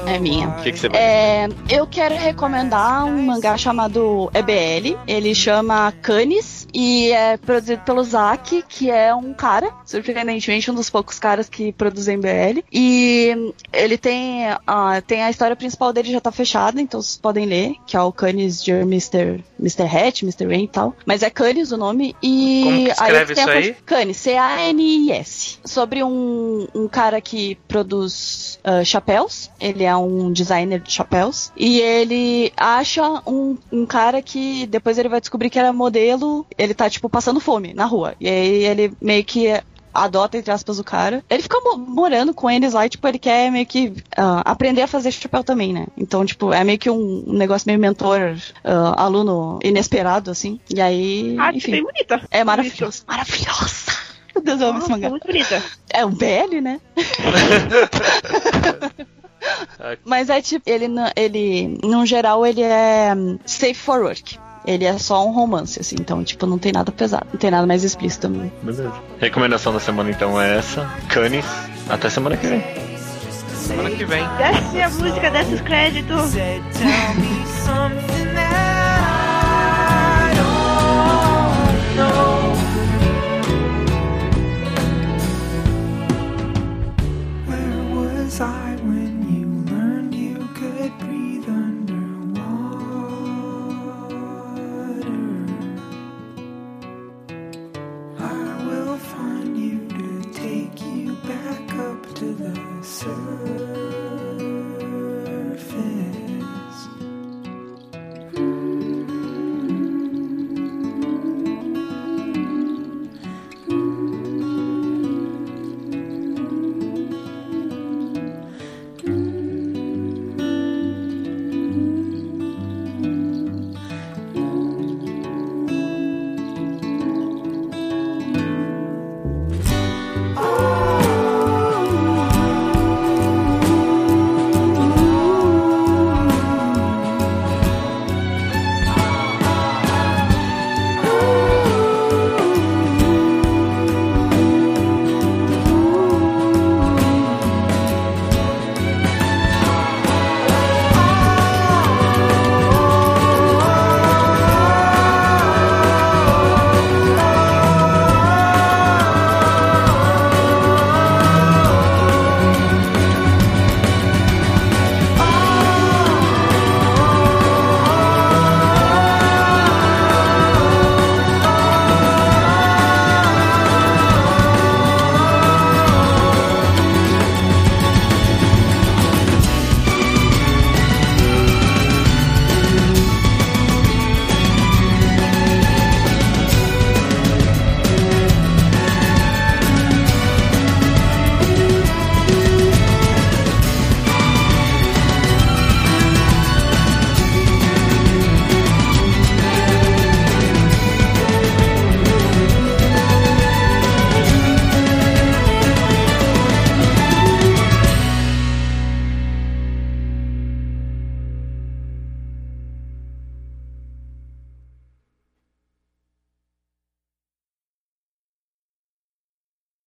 É minha. O que, que, você vai é, Eu quero recomendar um mangá chamado EBL. Ele chama Canis e é produzido pelo Zack, que é um cara, surpreendentemente, um dos poucos caras que produzem BL. E ele tem, uh, tem a história principal dele já tá fechada, então vocês podem ler, que é o Canis de Mr. Mr. Hatch, Mr. Rain e tal. Mas é Canis o nome. E Como que escreve aí isso aí? Canis, C-A-N-I-S. Sobre um, um cara que produz uh, chapéus. Ele é um designer de chapéus. E ele acha um, um cara que depois ele vai descobrir que era modelo. Ele tá, tipo, passando fome na rua. E aí ele meio que adota, entre aspas, o cara. Ele fica mo morando com eles lá e, tipo, ele quer meio que uh, aprender a fazer chapéu também, né? Então, tipo, é meio que um, um negócio meio mentor, uh, aluno inesperado, assim. E aí. Ah, enfim, bem bonita. é maravilhosa. Maravilhosa! Meu Deus, eu amo esse mangá. muito bonita. É um BL, né? Mas é tipo, ele, no- ele, no geral, ele é safe for work. Ele é só um romance, assim, então, tipo, não tem nada pesado, não tem nada mais explícito. Beleza. Recomendação da semana então é essa. Canis. Até semana que vem. Semana que vem. Desce a música, desce os créditos. Where was I when you learned you could breathe underwater? I will find you to take you back up to the surface.